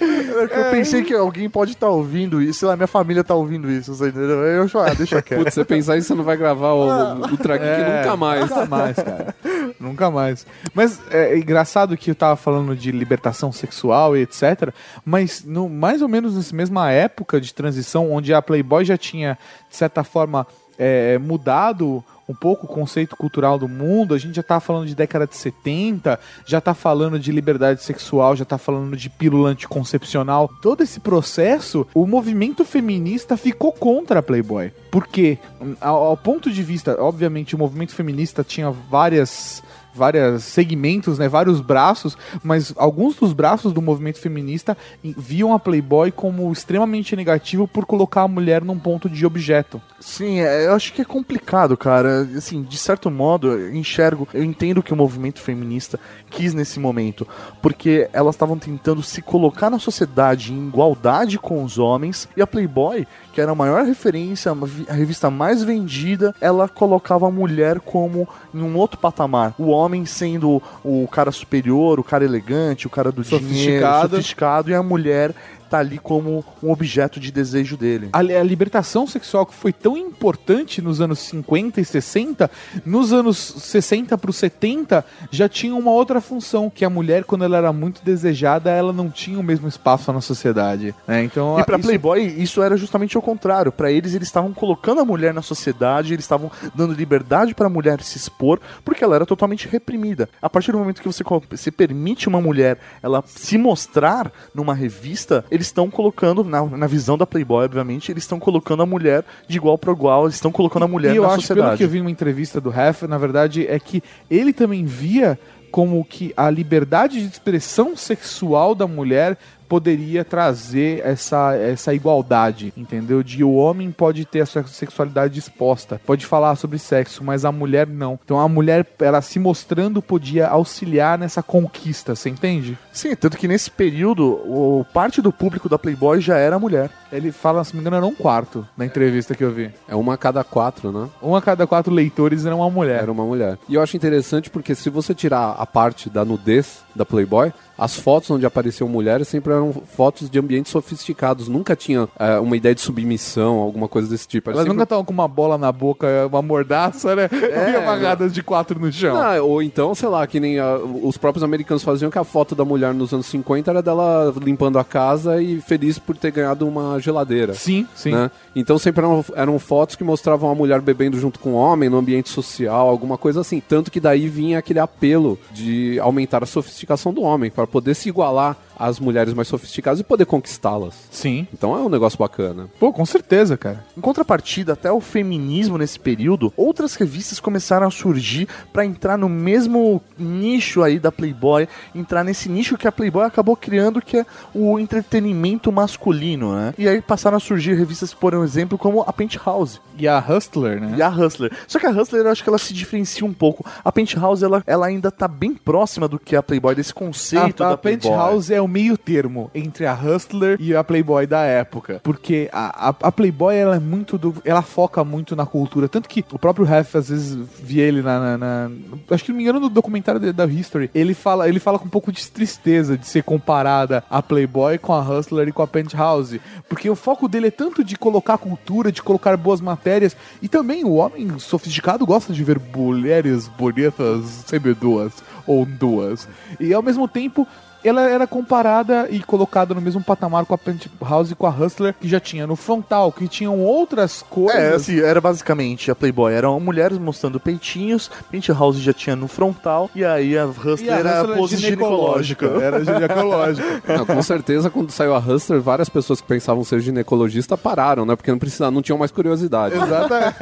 Eu pensei que alguém pode estar ouvindo isso, sei lá, minha família tá ouvindo isso, você entendeu? Eu acho, ah, deixa quieto. Putz, você pensar isso, você não vai gravar o, o Ultra Geek É, nunca mais. Nunca mais, cara. nunca mais. Mas é engraçado que eu tava falando de libertação sexual e etc. Mas no, mais ou menos nessa mesma época de transição, onde a Playboy já tinha, de certa forma, é, mudado um pouco o conceito cultural do mundo, a gente já tá falando de década de 70, já tá falando de liberdade sexual, já tá falando de pílula anticoncepcional. Todo esse processo, o movimento feminista ficou contra a Playboy. Por quê? Ao, ao ponto de vista, obviamente, o movimento feminista tinha várias vários segmentos, né, vários braços, mas alguns dos braços do movimento feminista em- viam a Playboy como extremamente negativo por colocar a mulher num ponto de objeto. Sim, é, eu acho que é complicado, cara. Assim, de certo modo, eu enxergo, eu entendo que o movimento feminista quis nesse momento, porque elas estavam tentando se colocar na sociedade em igualdade com os homens, e a Playboy, que era a maior referência, a vi- a revista mais vendida, ela colocava a mulher como em um outro patamar. O homem sendo o cara superior, o cara elegante, o cara do dinheiro, Sofisticado. sofisticado, e a mulher tá ali como um objeto de desejo dele. A, a libertação sexual que foi tão importante nos anos 50 e 60, nos anos 60 para 70 já tinha uma outra função, que a mulher, quando ela era muito desejada, ela não tinha o mesmo espaço na sociedade. Né? Então, E pra isso- Playboy, isso era justamente o contrário. Pra eles, eles estavam colocando a mulher na sociedade, eles estavam dando liberdade pra mulher se expor, porque ela era totalmente reprimida. A partir do momento que você se permite uma mulher ela se mostrar numa revista, eles estão colocando, na, na visão da Playboy, obviamente, eles estão colocando a mulher de igual para igual, eles estão colocando a mulher e eu na acho, pelo sociedade. que eu vi numa entrevista do Heffer, na verdade, é que ele também via como que a liberdade de expressão sexual da mulher poderia trazer essa, essa igualdade, entendeu? De o homem pode ter a sua sexualidade exposta, pode falar sobre sexo, mas a mulher não. Então a mulher, ela se mostrando, podia auxiliar nessa conquista, você entende? Sim, tanto que nesse período, o, parte do público da Playboy já era mulher. Ele fala, se não me engano, era um quarto na entrevista que eu vi. É uma a cada quatro, né? Um a cada quatro leitores era uma mulher. Era uma mulher. E eu acho interessante porque se você tirar a parte da nudez da Playboy, as fotos onde apareciam mulheres sempre eram fotos de ambientes sofisticados. Nunca tinha é, uma ideia de submissão, alguma coisa desse tipo. Elas sempre- nunca estavam com uma bola na boca, uma mordaça, né? e amarradas de quatro no chão. Ah, ou então, sei lá, que nem ah, os próprios americanos faziam que a foto da mulher nos anos 50 era dela limpando a casa e feliz por ter ganhado uma geladeira. Sim, sim. né? Então sempre eram, eram fotos que mostravam a mulher bebendo junto com o homem no ambiente social, alguma coisa assim. Tanto que daí vinha aquele apelo de aumentar a sofisticação do homem, para poder se igualar às mulheres mais sofisticadas e poder conquistá-las. Sim. Então é um negócio bacana. Pô, com certeza, cara. Em contrapartida, até o feminismo nesse período, outras revistas começaram a surgir pra entrar no mesmo nicho aí da Playboy, entrar nesse nicho que a Playboy acabou criando, que é o entretenimento masculino, né? E aí passaram a surgir revistas, por exemplo, como a Penthouse E a Hustler, né? e a Hustler. Só que a Hustler, eu acho que ela se diferencia um pouco. A Penthouse, ela, ela ainda tá bem próxima do que a Playboy, desse conceito a, a da Playboy. Penthouse é o meio termo entre a Hustler e a Playboy da época. Porque a, a, a Playboy, ela é muito do. Ela foca muito na cultura. Tanto que o próprio Hef, às vezes, via ele na. na- na- acho que não me engano no documentário de- da History. Ele fala, ele fala com um pouco de tristeza de ser comparada a Playboy com a Hustler e com a Penthouse. Porque o foco dele é tanto de colocar cultura, de colocar boas matérias. E também o homem sofisticado gosta de ver mulheres bonitas semiduas ou duas. E ao mesmo tempo, ela era comparada e colocada no mesmo patamar com a Penthouse e com a Hustler, que já tinha no frontal, que tinham outras coisas. É, assim, era basicamente a Playboy. Eram mulheres mostrando peitinhos, Penthouse já tinha no frontal, e aí a Hustler E a era Hustler pose ginecológica. Era ginecológica. Não, com certeza, quando saiu a Hustler, várias pessoas que pensavam ser ginecologista pararam, né? Porque não precisava, não tinham mais curiosidade. Exatamente.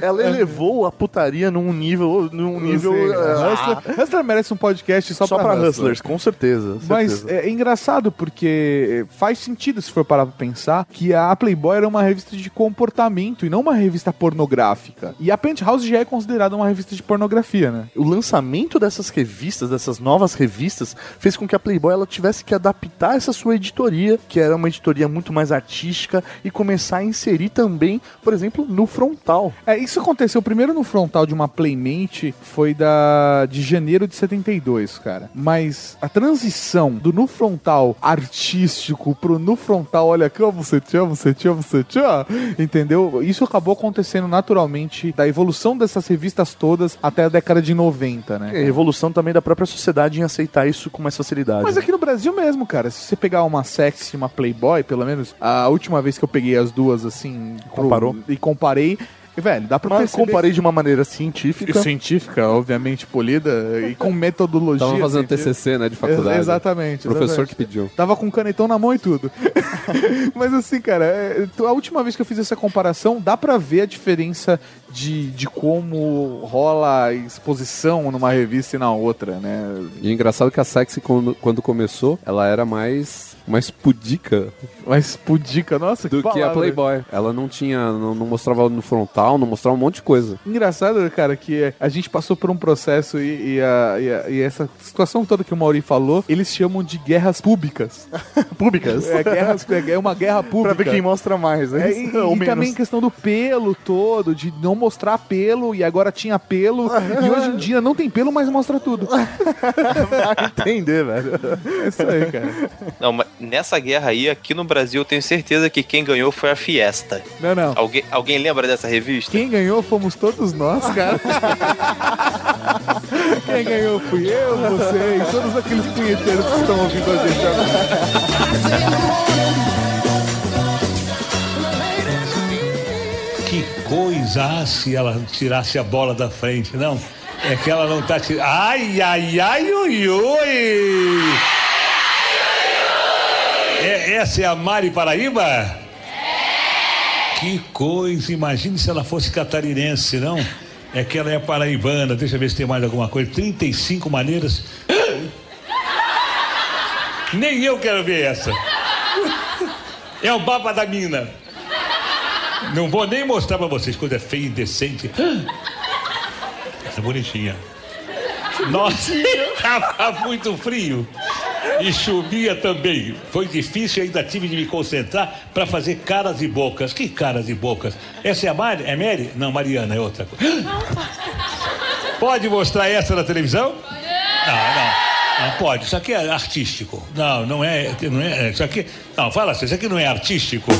Ela elevou a putaria num nível. Num nível. Sim, ah, Hustler, Hustler merece um podcast só, só pra, pra Hustler. Hustlers, com certeza. Mas certeza. é engraçado porque faz sentido se for parar pra pensar que a Playboy era uma revista de comportamento e não uma revista pornográfica. E a Penthouse já é considerada uma revista de pornografia, né? O lançamento dessas revistas, dessas novas revistas, fez com que a Playboy ela tivesse que adaptar essa sua editoria, que era uma editoria muito mais artística, e começar a inserir também, por exemplo, no frontal. É, isso aconteceu primeiro no frontal de uma Playmate, foi da de janeiro de 72, cara. Mas a transição do no frontal artístico pro no frontal, olha aqui, ó, você tinha, você tinha, você tinha, entendeu? Isso acabou acontecendo naturalmente da evolução dessas revistas todas até a década de 90, né? A evolução também da própria sociedade em aceitar isso com mais facilidade. Mas aqui no Brasil mesmo, cara, se você pegar uma sexy e uma Playboy, pelo menos, a última vez que eu peguei as duas, assim, pro- Comparou? e comparei, velho, dá pra Mas perceber... comparei de uma maneira científica. científica, obviamente polida e com metodologia. Tava fazendo científica. TCC, né, de faculdade. Ex- exatamente. Professor exatamente. que pediu. Tava com canetão na mão e tudo. Mas assim, cara, é, a última vez que eu fiz essa comparação, dá pra ver a diferença de, de como rola a exposição numa revista e na outra, né? E é engraçado que a Sexy, quando, quando começou, ela era mais, mais pudica Mas pudica, nossa, do que a palavra. Playboy. Ela não tinha, não, não mostrava no frontal, não mostrava um monte de coisa. Engraçado, cara, que a gente passou por um processo e, e a- e a- e essa situação toda que o Mauri falou, eles chamam de guerras públicas. Públicas. É, guerras, é uma guerra Pra pública. ver quem mostra mais, né? É, e, Ou e menos. também questão do pelo todo, de não mostrar pelo, e agora tinha pelo, e hoje em dia não tem pelo, mas mostra tudo. entender, velho. É isso aí, cara. Não, mas nessa guerra aí, aqui no Brasil, eu tenho certeza que quem ganhou foi a Fiesta. Não, não. Alguém, alguém lembra dessa revista? Quem ganhou fomos todos nós, cara. Quem ganhou fui eu, você e todos aqueles punheteiros que estão ouvindo a gente agora. Que coisa ah, se ela tirasse a bola da frente, não? É que ela não tá tirando. Ai, ai, ai, ui, ui! É, essa é a Mari Paraíba? Que coisa, imagine se ela fosse catarinense, não? É que ela é paraibana, deixa eu ver se tem mais alguma coisa. 35 maneiras. Nem eu quero ver essa. É o baba da mina. Não vou nem mostrar pra vocês, coisa feia e indecente. Essa é bonitinha. Nossa, tava muito frio. E chovia também. Foi difícil, ainda tive de me concentrar para fazer caras e bocas. Que caras e bocas? Essa é a Mari? É Mary? Não, Mariana, é outra coisa. Pode mostrar essa na televisão? Não, não. Não pode. Isso aqui é artístico. Não, não é. Não é isso aqui. Não, fala assim, isso aqui não é artístico.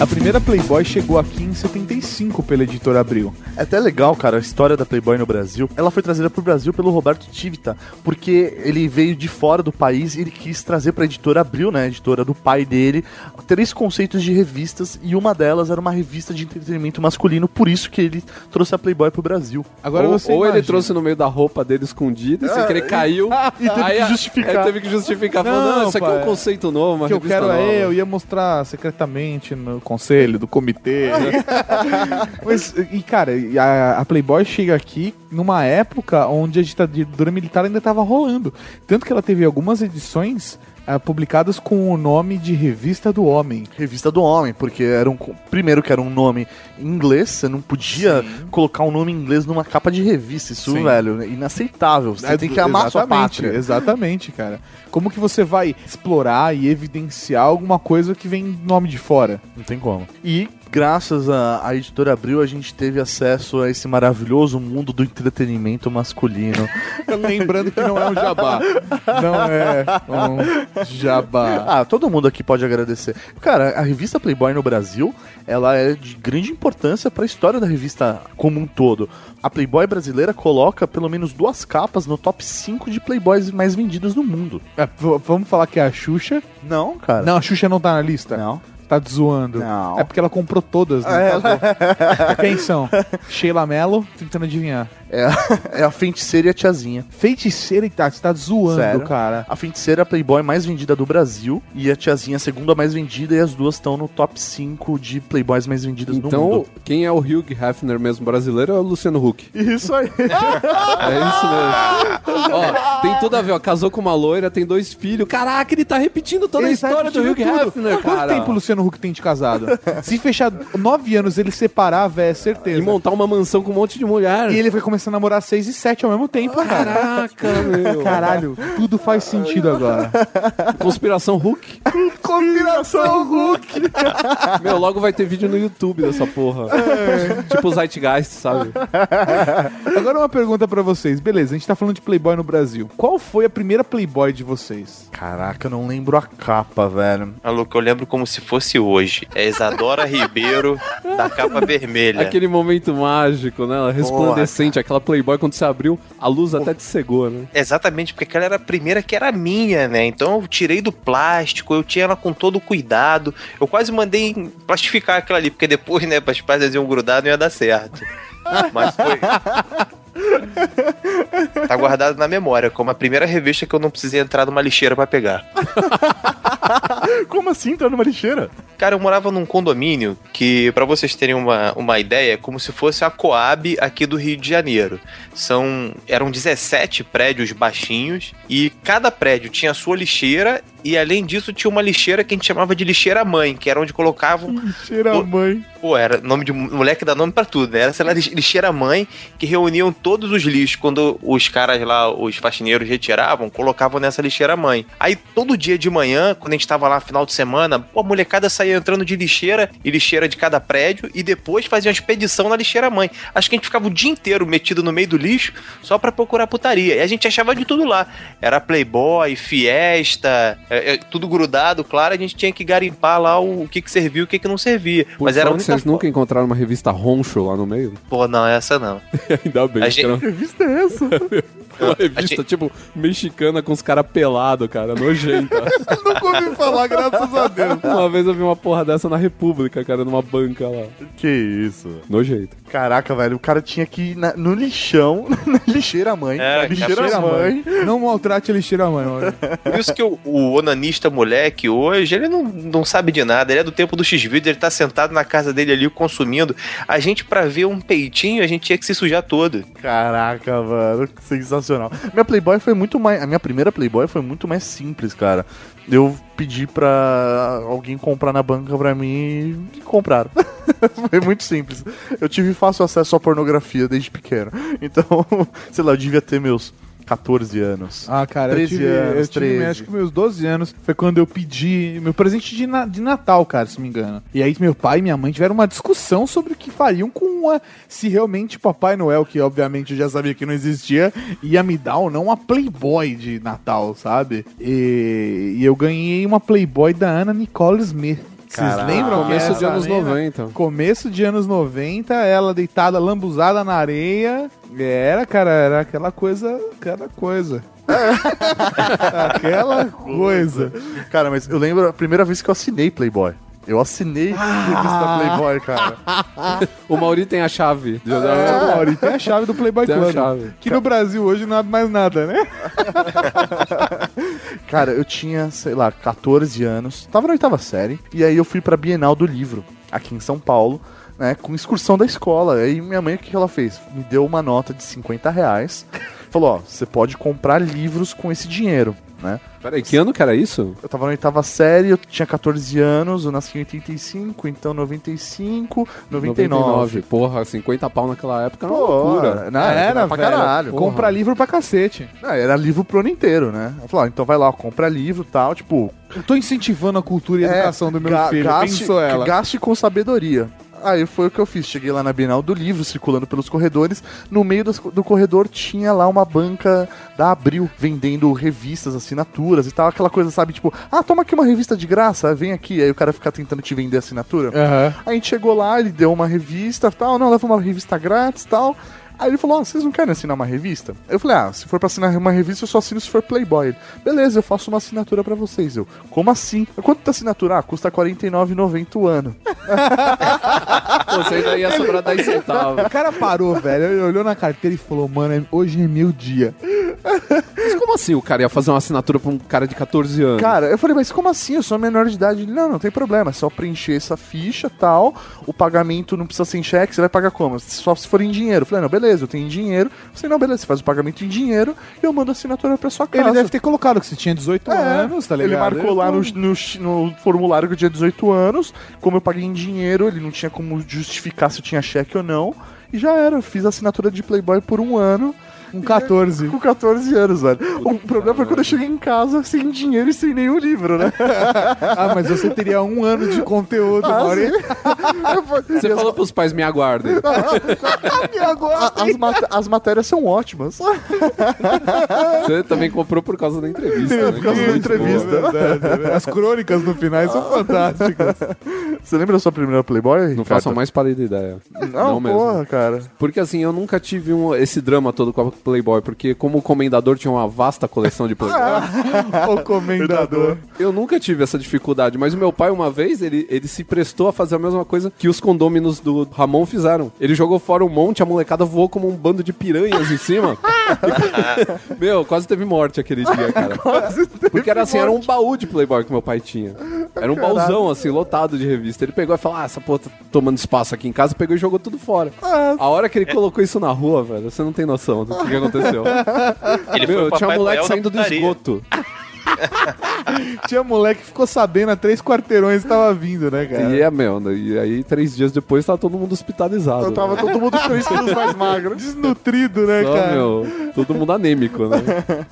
A primeira Playboy chegou aqui em 75 pela editora Abril. É até legal, cara, a história da Playboy no Brasil. Ela foi trazida pro Brasil pelo Roberto Tivita, porque ele veio de fora do país e ele quis trazer pra editora Abril, né, editora do pai dele, três conceitos de revistas e uma delas era uma revista de entretenimento masculino, por isso que ele trouxe a Playboy pro Brasil. Agora ou você ou ele trouxe no meio da roupa dele escondida, sem querer caiu. E teve aí que justificar. é, teve que justificar. Falando, Não, não, isso aqui é pai. um conceito novo, uma O que eu quero nova. é, eu ia mostrar secretamente no conselho do comitê. né? Mas, e cara, a, a Playboy chega aqui numa época onde a ditadura militar ainda estava rolando. Tanto que ela teve algumas edições ah, publicadas com o nome de Revista do Homem. Revista do Homem, porque era um. Primeiro que era um nome em inglês, você não podia colocar um nome em inglês numa capa de revista. Isso, Sim. velho, é inaceitável. Você É, tem que amar a sua pátria. Exatamente, cara. Como que você vai explorar e evidenciar alguma coisa que vem do nome de fora? Não tem como. E graças à, à editora Abril, a gente teve acesso a esse maravilhoso mundo do entretenimento masculino. Lembrando que não é um jabá. Não é um jabá. ah, todo mundo aqui pode agradecer. Cara, a revista Playboy no Brasil, ela é de grande importância para a história da revista como um todo. A Playboy brasileira coloca pelo menos duas capas no top 5 de Playboys mais vendidos no mundo. É, vamos falar que é a Xuxa. Não, cara. Não, a Xuxa não tá na lista. Não. Tá te zoando. Não. É porque ela comprou todas, né? É, Tá. Quem são? Sheila Mello, tentando adivinhar. É, a- é a feiticeira e a tiazinha. Feiticeira e tá, você tá zoando, Sério? cara. A feiticeira é a Playboy mais vendida do Brasil e a tiazinha é a segunda mais vendida e as duas estão no top 5 de Playboys mais vendidas no Então, mundo. quem é o Hugh Hefner mesmo brasileiro é o Luciano Huck. Isso aí. É isso mesmo. ó, tem tudo a ver, ó. Casou com uma loira, tem dois filhos. Caraca, ele tá repetindo toda a Ele tá história do Hugh tudo. Hefner, Quanto cara. tempo o Luciano Huck tem de casado? Se fechar nove anos, ele separar, velho, é certeza. E montar uma mansão com um monte de mulher. E ele vai começar a namorar seis e sete ao mesmo tempo, cara. Caraca, meu. Caralho, tudo faz sentido agora. Conspiração Hulk. Combinação Hulk. Meu, logo vai ter vídeo no YouTube dessa porra. tipo o Zeitgeist, sabe? Agora uma pergunta pra vocês. Beleza, a gente tá falando de Playboy no Brasil. Qual foi a primeira Playboy de vocês? Caraca, eu não lembro a capa, velho. Maluco, eu lembro como se fosse hoje. É Isadora Ribeiro, da capa vermelha. Aquele momento mágico, né? Ela Resplandecente, aquela Playboy quando você abriu, a luz até te cegou, né? Exatamente, porque aquela era a primeira que era minha, né? Então eu tirei do plástico, eu tinha ela com todo cuidado. Eu quase mandei plastificar aquela ali, porque depois, né, as páginas iam grudar, não ia dar certo. Mas foi. Tá guardado na memória, como a primeira revista que eu não precisei entrar numa lixeira pra pegar. Como assim entrar numa lixeira? Cara, eu morava num condomínio que, pra vocês terem uma, uma ideia, é como se fosse a Coab aqui do Rio de Janeiro. São, eram 17 prédios baixinhos e cada prédio tinha a sua lixeira e além disso tinha uma lixeira que a gente chamava de lixeira mãe, que era onde colocavam Cheira a mãe. Pô, era nome de moleque dá nome pra tudo, né? Era, sei lá, lix- lixeira mãe que reuniam todos os lixos quando os caras lá, os faxineiros retiravam, colocavam nessa lixeira mãe. Aí todo dia de manhã, quando a gente tava lá final de semana, pô, a molecada saía entrando de lixeira e lixeira de cada prédio e depois fazia uma expedição na lixeira mãe. Acho que a gente ficava o dia inteiro metido no meio do lixo só pra procurar putaria. E a gente achava de tudo lá. Era Playboy, Fiesta, é, é, tudo grudado, claro, a gente tinha que garimpar lá o, o que que servia e o que que não servia. Por Mas era a única vocês nunca encontraram uma revista Roncho lá no meio? Pô, não, essa não. Ainda bem, A gente- era Que revista é essa? uma revista, tipo, mexicana com os caras pelados, cara, nojenta. Nunca ouvi falar, graças a Deus. uma vez eu vi uma porra dessa na República, cara, numa banca lá. que isso? Nojento. Caraca, velho, o cara tinha que ir na- no lixão, na lixeira mãe. É, lixeira lixeira mãe. Não maltrate a lixeira, mano. Por isso que o, o onanista moleque hoje, ele não, não sabe de nada. Ele é do tempo do X-Video, ele tá sentado na casa dele ali consumindo. A gente, pra ver um peitinho, a gente tinha que se sujar todo. Caraca, mano, que sensacional. Minha Playboy foi muito mais. A minha primeira Playboy foi muito mais simples, cara. Eu pedi pra alguém comprar na banca pra mim e compraram. foi muito simples. Eu tive fácil acesso à pornografia desde pequeno. Então, sei lá, eu devia ter meus 14 anos. Ah, cara, eu 13 tive, anos, eu tive 13. acho que meus 12 anos foi quando eu pedi meu presente de, na- de Natal, cara, se não me engano. E aí meu pai e minha mãe tiveram uma discussão sobre o que fariam com a, se realmente Papai Noel, que obviamente eu já sabia que não existia, ia me dar ou não uma Playboy de Natal, sabe? E, e eu ganhei uma Playboy da Ana Nicole Smith. Vocês lembram? Começo que de anos mina- 90. Começo de anos 90, ela deitada, lambuzada na areia. Era, cara, era aquela coisa, aquela coisa. aquela coisa. Cara, mas eu lembro a primeira vez que eu assinei Playboy. Eu assinei a revista Playboy, cara. O Mauri tem a chave. É, Mauri, tem a chave do Playboy Tem a Club. chave. Que no Brasil hoje não abre mais nada, né? Cara, eu tinha, sei lá, 14 anos, tava na oitava série, e aí eu fui pra Bienal do Livro, aqui em São Paulo, né, com excursão da escola. Aí minha mãe, o que que ela fez? Me deu uma nota de 50 reais, falou, ó, você pode comprar livros com esse dinheiro, né? Peraí, que ano que era isso? Eu tava na oitava série, eu tinha 14 anos, eu nasci em 85, então 95, 99. Porra, 50 pau naquela época era uma Pô, loucura. não, era pra velho. caralho. Compra livro pra cacete. Ah, era livro pro ano inteiro, né? Ela falou, ah, então vai lá, compra livro e tal, tipo, Eu tô incentivando a cultura e a É, educação do meu Ga- filho. gaste, ela? gaste com sabedoria. Aí foi o que eu fiz. Cheguei lá na Bienal do Livro, circulando pelos corredores. No meio das- do corredor tinha lá uma banca da Abril, vendendo revistas, assinaturas e tal. Aquela coisa, sabe? Tipo, ah, toma aqui uma revista de graça, vem aqui. Aí o cara fica tentando te vender assinatura. Aham. Aí a gente chegou lá, ele deu uma revista tal. Não, leva uma revista grátis tal. Aí ele falou, ah, vocês não querem assinar uma revista? Eu falei, ah, se for pra assinar uma revista, eu só assino se for Playboy. Ele, Beleza, eu faço uma assinatura pra vocês. Eu, como assim? Quanto tá assinatura? Ah, custa R$ 49,90 o ano. Você ainda ia sobrar 10 centavos. O cara parou, velho. Ele olhou na carteira e falou, mano, hoje é meu dia. Mas como assim o cara ia fazer uma assinatura pra um cara de 14 anos? Cara, eu falei, mas como assim? Eu sou menor de idade. Ele, não, não tem problema, é só preencher essa ficha tal. O pagamento não precisa ser em cheque, você vai pagar como? Só se for em dinheiro. Eu falei, não, beleza, eu tenho dinheiro. Falei, não, beleza, você faz o pagamento em dinheiro e eu mando a assinatura pra sua casa. Ele deve ter colocado que você tinha 18 É, anos, tá ligado? Ele marcou lá no, no, no formulário que eu tinha 18 anos. Como eu paguei em dinheiro, ele não tinha como justificar se eu tinha cheque ou não. E já era, eu fiz a assinatura de Playboy por um ano. Com 14. Com 14 anos, velho. O problema foi quando eu cheguei em casa sem dinheiro e sem nenhum livro, né? Ah, mas você teria um ano de conteúdo, Ah, Mauri. Você falou pros pais, me aguardem. E agora? As, mat- as matérias são ótimas. Você também comprou por causa da entrevista, né? Por causa da entrevista. boa. Verdade, né? As crônicas no final são fantásticas. Você lembra da sua primeira Playboy? Não Ricardo? faço a mais pálida ideia. Não, mesmo. porra, cara. Porque assim, eu nunca tive um- esse drama todo com a Playboy, porque como o comendador tinha uma vasta coleção de Playboy, o comendador. eu nunca tive essa dificuldade. Mas o meu pai, uma vez, ele, ele se prestou a fazer a mesma coisa que os condôminos do Ramon fizeram. Ele jogou fora um monte, a molecada voou como um bando de piranhas em cima. Meu, quase teve morte aquele dia, cara. Porque era assim, era um baú de Playboy que meu pai tinha. Era um baúzão, assim, lotado de revista. Ele pegou e falou: Ah, essa porra tá tomando espaço aqui em casa, pegou e jogou tudo fora. A hora que ele colocou isso na rua, velho, você não tem noção do que, que aconteceu. Ele Meu, tinha um moleque saindo do esgoto. Tinha moleque que ficou sabendo a três quarteirões que tava vindo, né, cara? E é, meu, né, e aí três dias depois tava todo mundo hospitalizado. Eu tava todo mundo 3 quilos mais magro. Desnutrido, né, Só, cara? meu, todo mundo anêmico, né?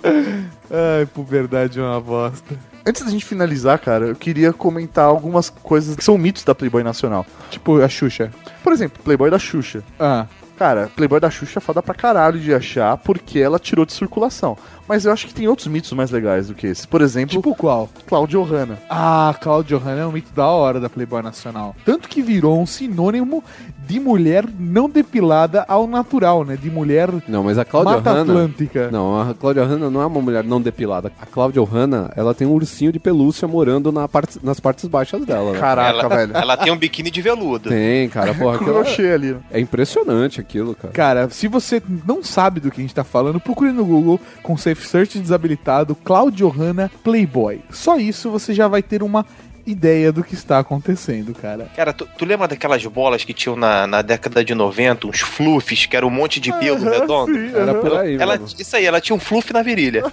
Ai, puberdade é uma bosta. Antes da gente finalizar, cara, eu queria comentar algumas coisas que são mitos da Playboy nacional. Tipo, a Xuxa. Por exemplo, Playboy da Xuxa. Ah, Cara, Playboy da Xuxa é foda pra caralho de achar porque ela tirou de circulação. Mas eu acho que tem outros mitos mais legais do que esse. Por exemplo, tipo qual? Claudio Hanna. Ah, Claudio Hanna é um mito da hora da Playboy Nacional. Tanto que virou um sinônimo de mulher não depilada ao natural, né? De mulher Não, mas a Cláudia Mata Hanna... Atlântica. Não, a Cláudia Hanna não é uma mulher não depilada. A Cláudia Hanna, ela tem um ursinho de pelúcia morando na parte, nas partes baixas dela. né? Caraca, ela, velho. ela tem um biquíni de veludo. Tem, cara, porra, aquilo Crochê ali. é impressionante aquilo, cara. Cara, se você não sabe do que a gente tá falando, procure no Google com Safe Search desabilitado Claudio Hanna Playboy. Só isso você já vai ter uma ideia do que está acontecendo, cara. Cara, tu, tu lembra daquelas bolas que tinham na, na década de 90, uns fluffs, que era um monte de pelo redondo? Era por aí, Ela, mano. isso aí, ela tinha um fluff na virilha.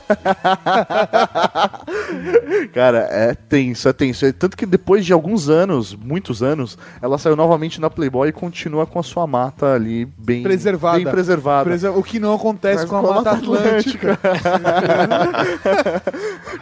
Cara, é tenso, é tenso. É Tanto que depois de alguns anos, muitos anos, ela saiu novamente na Playboy e continua com a sua mata ali bem Preservada. Bem preservada. Preser- O que não acontece Mas com a Mata Atlântica.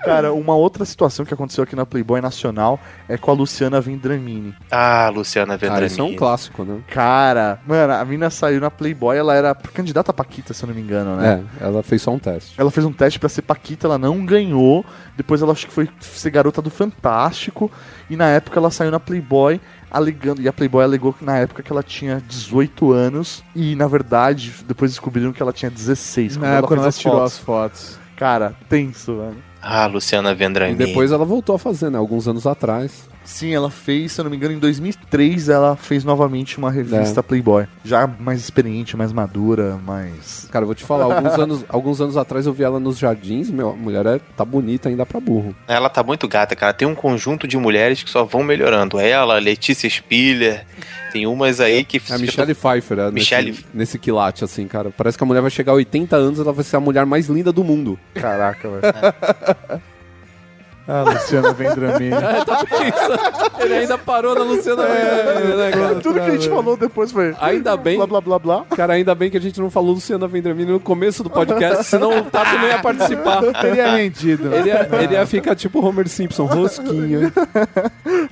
Cara, uma outra situação que aconteceu aqui na Playboy Nacional é com a Luciana Vendramini. Ah, Luciana Ah, Vendramini. isso é um clássico, né? Cara, mano, a mina saiu na Playboy, ela era candidata a Paquita, se eu não me engano, né? É, ela fez só um teste. Ela fez um teste pra ser Paquita, ela não ganhou. Depois ela acho que foi ser garota do Fantástico. E na época ela saiu na Playboy alegando. E a Playboy alegou que na época que ela tinha 18 anos. E na verdade, depois descobriram que ela tinha 16. Na época fez ela as tirou fotos. as fotos. Cara, tenso, mano. Ah, Luciana E Vendramini. depois ela voltou a fazer, né? Alguns anos atrás. Sim, ela fez, se eu não me engano, em 2003 ela fez novamente uma revista É. Playboy. Já mais experiente, mais madura, mais. Cara, eu vou te falar, alguns anos, alguns anos atrás eu vi ela nos jardins, meu, a mulher é, tá bonita ainda pra burro. Ela tá muito gata, cara. Tem um conjunto de mulheres que só vão melhorando. Ela, Letícia Spiller, tem umas aí que... É a Michelle Pfeiffer, é, Michelle- nesse, nesse quilate, assim, cara. Parece que a mulher vai chegar a 80 anos ela vai ser a mulher mais linda do mundo. Caraca, velho. Ah, Luciana Vendramini. É, tá pensando. Ele ainda parou na Luciana Vendramini, né, cara? Tudo que a gente falou depois foi. Ainda bem, Blá blá blá blá. cara, ainda bem que a gente não falou Luciana Vendramini no começo do podcast, senão o Tato não ia participar. Teria mentido. Ele ia, ele ia ficar tipo Homer Simpson, rosquinha.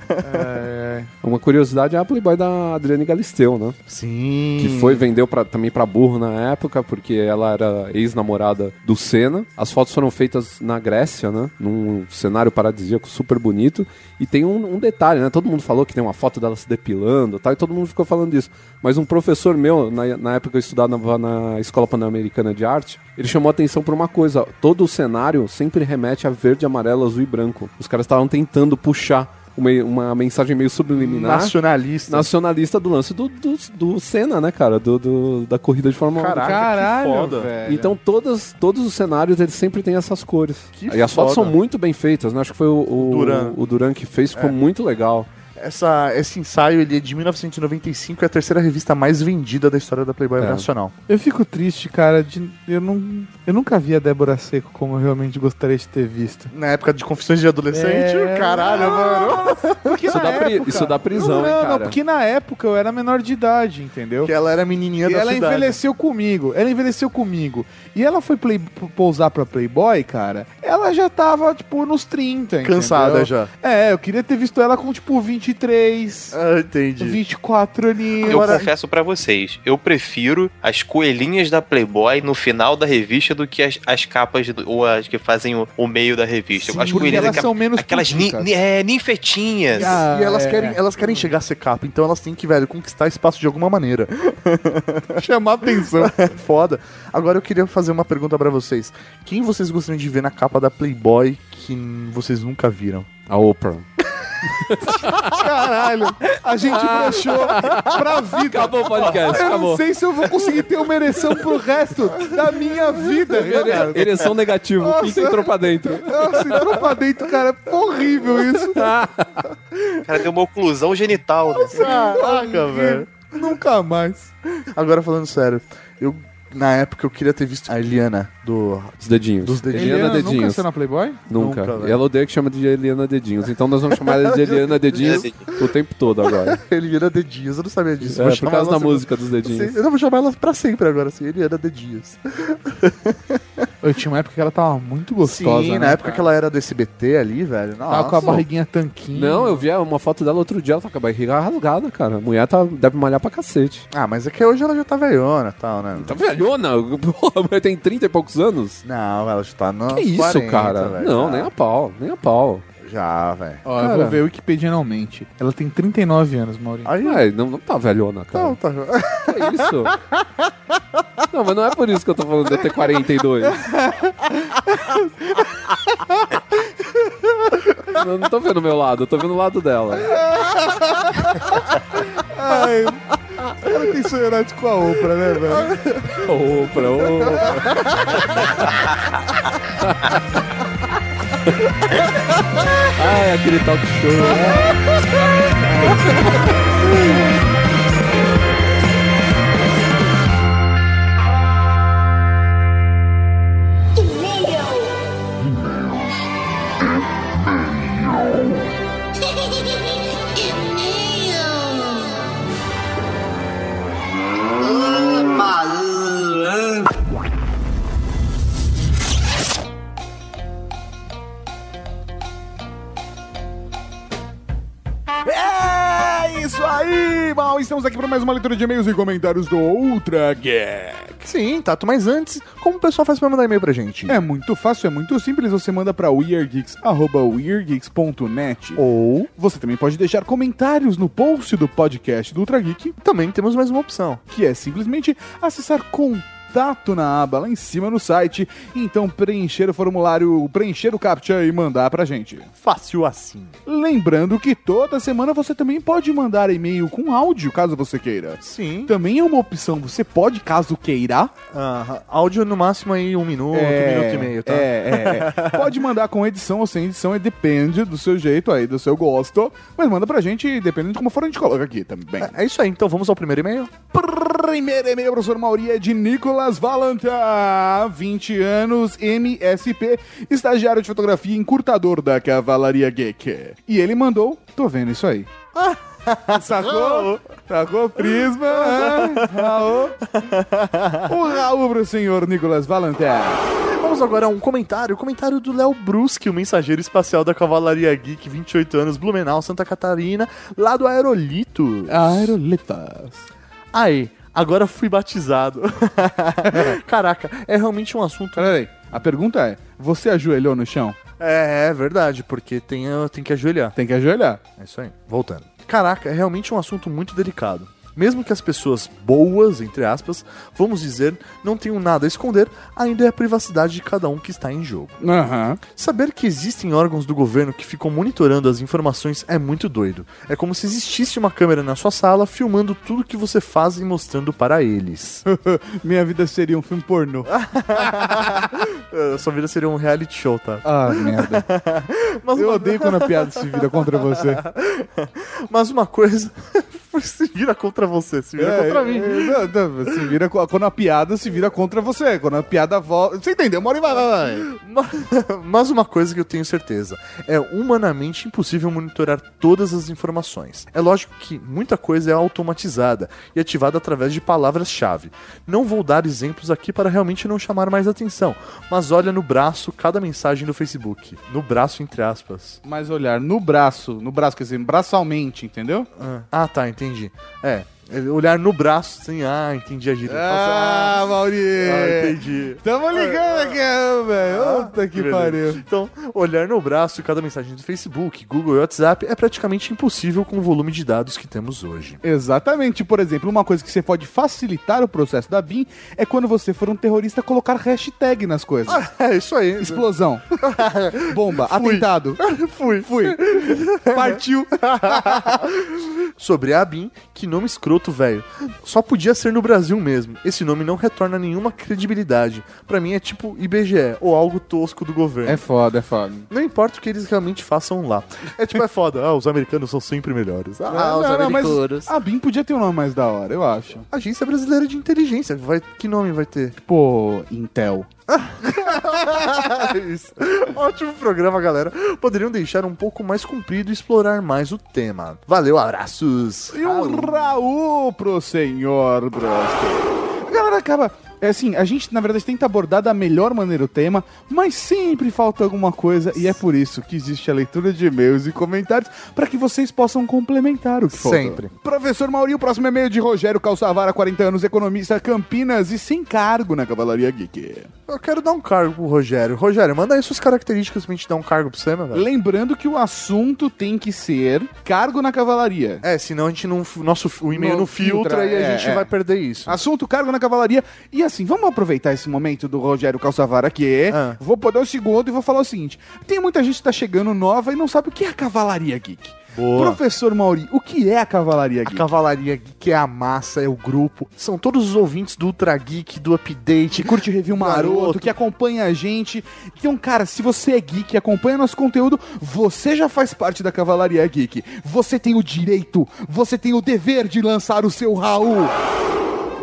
É, é. Uma curiosidade é a Playboy da Adriane Galisteu, né? Sim. Que foi, vendeu pra, também pra burro na época, porque ela era ex-namorada do Senna. As fotos foram feitas na Grécia, né? Num cenário paradisíaco super bonito. E tem um, um detalhe, né? Todo mundo falou que tem uma foto dela se depilando tal, e todo mundo ficou falando disso. Mas um professor meu, na, na época eu estudava na, Escola Pan-Americana de Arte, ele chamou atenção pra uma coisa. Todo o cenário sempre remete a verde, amarelo, azul e branco. Os caras estavam tentando puxar uma, uma mensagem meio subliminar Nacionalista. nacionalista do lance do, do, do Senna, né, cara? Do, do- da corrida de Fórmula 1. Caraca, Caralho, que foda. velho. Então todas, todos os cenários eles sempre têm essas cores. Que e as fotos são muito bem feitas, né? Acho que foi o, o, Duran. o Duran que fez, ficou É. muito legal. Essa, esse ensaio ele é de 1995 é a terceira revista mais vendida da história da Playboy É. Nacional. Eu fico triste, cara, de eu não eu nunca vi a Débora Seco como eu realmente gostaria de ter visto. Na época de confissões de adolescente, É. caralho, mano. Porque Isso dá época- isso dá prisão, não, hein, cara? Não, porque na época eu era menor de idade, entendeu? Que ela era menininha E da ela cidade. envelheceu comigo, ela envelheceu comigo. E ela foi play, pousar pra Playboy, cara. Ela já tava, tipo, nos 30, entendeu? Cansada já. É, eu queria ter visto ela com, tipo, 23, Ah, entendi. 24 aninhos. Eu confesso pra vocês, eu prefiro as coelhinhas da Playboy no final da revista do que as, as capas do- ou as que fazem o, o meio da revista. Sim, as coelhinhas, elas são menos aquelas ni, ni- é, ninfetinhas. Ah, E elas é. querem, elas querem chegar a ser capa, então elas têm que, velho, conquistar espaço de alguma maneira. chamar atenção. É foda. Agora eu queria fazer uma pergunta pra vocês. Quem vocês gostariam de ver na capa da Playboy que vocês nunca viram? A Oprah. Caralho, a gente broxou pra vida. Acabou o podcast, Eu não acabou. sei se eu vou conseguir ter uma ereção pro resto da minha vida, cara. Ereção negativo. Nossa. Quem entrou pra dentro? Nossa, entrou pra dentro, cara. É horrível isso. O cara deu uma oclusão genital, né? Caraca, velho. Nunca mais. Agora falando sério, eu na época eu queria ter visto a Eliana do Os dedinhos. Dos dedinhos. Eliana Eliana nunca Dedinhos. saiu na Playboy? Nunca. Nunca, e ela odeia que chama de Eliana Dedinhos. Então nós vamos chamar ela de Eliana Dedinhos o tempo todo agora. Eliana de Dias, eu não sabia disso. É, Vou por causa da assim- música dos dedinhos. Eu não vou chamar ela pra sempre agora, assim, Eliana de Dias. Eu tinha uma época que ela tava muito gostosa. Sim, né, na época cara? que ela era do SBT ali, velho. Nossa. Tava com a barriguinha tanquinho. Não, eu vi uma foto dela outro dia, ela tá com a barriga rasgada, cara. A mulher tá, deve malhar pra cacete. Ah, mas é que hoje ela já tá velhona e tal, né? Tá velhona? A mulher tem 30 e poucos anos? Não, ela já tá no. Que isso, 40, cara? velho, não, já. nem a pau, nem a pau. Já, velho. Ó, eu Cara. vou ver Wikipedianalmente. Ela tem 39 anos, Maurinho. Aí. Ué, não, não tá velhona, cara. Não, tá. Que isso? Não, mas não é por isso que eu tô falando de eu ter 42. Eu não tô vendo o meu lado, eu tô vendo o lado dela. Ai, o cara tem sonho erótico com a Oprah, né, velho? Opa, opa. Ai, aquele talk show. É aqui para mais uma leitura de e-mails e comentários do Ultra Gag. Sim, Tato, mas antes, como o pessoal faz pra mandar e-mail pra gente? É muito fácil, é muito simples. Você manda para weirdgeeks@weirdgeeks.net. Ou Você também pode deixar comentários no post do podcast do Ultra Geek, também temos mais uma opção. que é simplesmente acessar contato na aba lá em cima no site, então preencher o formulário, preencher o captcha e mandar pra gente. Fácil assim. Lembrando que toda semana você também pode mandar e-mail com áudio, caso você queira. Sim. Também é uma opção, você pode, caso queira. Áudio no máximo aí um minuto, um minuto e meio, tá? É, é, é. Pode mandar com edição ou sem edição, e depende do seu jeito aí, do seu gosto. Mas manda pra gente, dependendo de como for, a gente coloca aqui também. É isso aí, então vamos ao primeiro e-mail? Primeiro e-mail, professor Mauri, é de Nicolas Valanta, 20 anos, MSP, estagiário de fotografia e encurtador da Cavalaria Geek. E ele mandou, tô vendo isso aí. Sacou? Sacou? Prisma. Raul. O Raul pro senhor Nicolas Valanta. Vamos agora a um comentário, comentário do Léo Bruschi, o mensageiro espacial da Cavalaria Geek, 28 anos, Blumenau, Santa Catarina, lá do Aerolito. Aerolitas. Aí, agora fui batizado. Caraca, é realmente um assunto... Peraí, a pergunta é, você ajoelhou no chão? É, é verdade, porque tem, tem que ajoelhar. Tem que ajoelhar. É isso aí. Voltando. Caraca, é realmente um assunto muito delicado. Mesmo que as pessoas boas, entre aspas, vamos dizer, não tenham nada a esconder, ainda é a privacidade de cada um que está em jogo. Aham. Saber que existem órgãos do governo que ficam monitorando as informações é muito doido. É como se existisse uma câmera na sua sala filmando tudo que você faz e mostrando para eles. Minha vida seria um filme pornô. Sua vida seria um reality show, tá? Ah, merda. Mas Eu uma, odeio quando a piada se vira contra você. mas uma coisa se vira contra você, se vira contra mim. é, não, não, se vira, quando a piada se vira contra você. Quando a piada volta. Você entendeu? Mori vai, vai, vai. Ma- Mas uma coisa que eu tenho certeza: é humanamente impossível monitorar todas as informações. É lógico que muita coisa é automatizada e ativada através de palavras-chave. Não vou dar exemplos aqui para realmente não chamar mais atenção, mas olha no braço cada mensagem do Facebook. No braço, entre aspas. Mas olhar no braço, no braço, quer dizer, braçalmente, entendeu? Ah, tá, entendi. É, é olhar no braço, assim, ah, entendi a gíria. Ah, Mauri! Ah, entendi. Tamo ligando aqui, velho. Puta que Beleza. pariu. Então, olhar no braço cada mensagem do Facebook, Google e WhatsApp é praticamente impossível com o volume de dados que temos hoje. Exatamente. Por exemplo, uma coisa que você pode facilitar o processo da BIM é quando você for um terrorista colocar hashtag nas coisas. É isso aí. Explosão. Bomba. Atentado. Fui. Fui. Partiu. Sobre a ABIN, que nome escroto, velho. Só podia ser no Brasil mesmo. Esse nome não retorna nenhuma credibilidade. Pra mim é tipo IBGE ou algo tosco do governo. É foda, é foda. Não importa o que eles realmente façam lá. É tipo, é foda. Ah, os americanos são sempre melhores. Ah, os Não, não, mas americanos. a BIM podia ter um nome mais da hora, eu acho. Agência Brasileira de Inteligência. Vai... Que nome vai ter? Pô, Intel. Ótimo programa, galera. Poderiam deixar um pouco mais comprido e explorar mais o tema. Valeu, abraços. E um Raul pro senhor. A galera acaba. É assim, a gente na verdade tenta abordar da melhor maneira o tema, mas sempre falta alguma coisa e é por isso que existe a leitura de e-mails e comentários para que vocês possam complementar o que faltou. Sempre. Professor Mauri, o próximo e-mail de Rogério Calçavara, 40 anos, economista, Campinas e sem cargo na Cavalaria Geek. Eu quero dar um cargo pro Rogério. Rogério, manda aí suas características pra gente dar um cargo pra você, meu velho. Lembrando que o assunto tem que ser cargo na Cavalaria. É, senão a gente não. Nosso, o e-mail Não não, filtra, filtra, e a é, gente é. vai perder isso. Assunto cargo na cavalaria. E assim, vamos aproveitar esse momento do Rogério Calçavara aqui. Ah. Vou poder um segundo e vou falar o seguinte: tem muita gente que tá chegando nova e não sabe o que é a Cavalaria Geek. Boa. Professor Mauri, o que é a Cavalaria A Geek? Cavalaria Geek é a massa, é o grupo. São todos os ouvintes do Ultra Geek, do Update. Que curte review maroto, Maroto. que acompanha a gente. Então, cara, se você é geek e acompanha nosso conteúdo, você já faz parte da Cavalaria Geek. Você tem o direito, você tem o dever de lançar o seu Raul.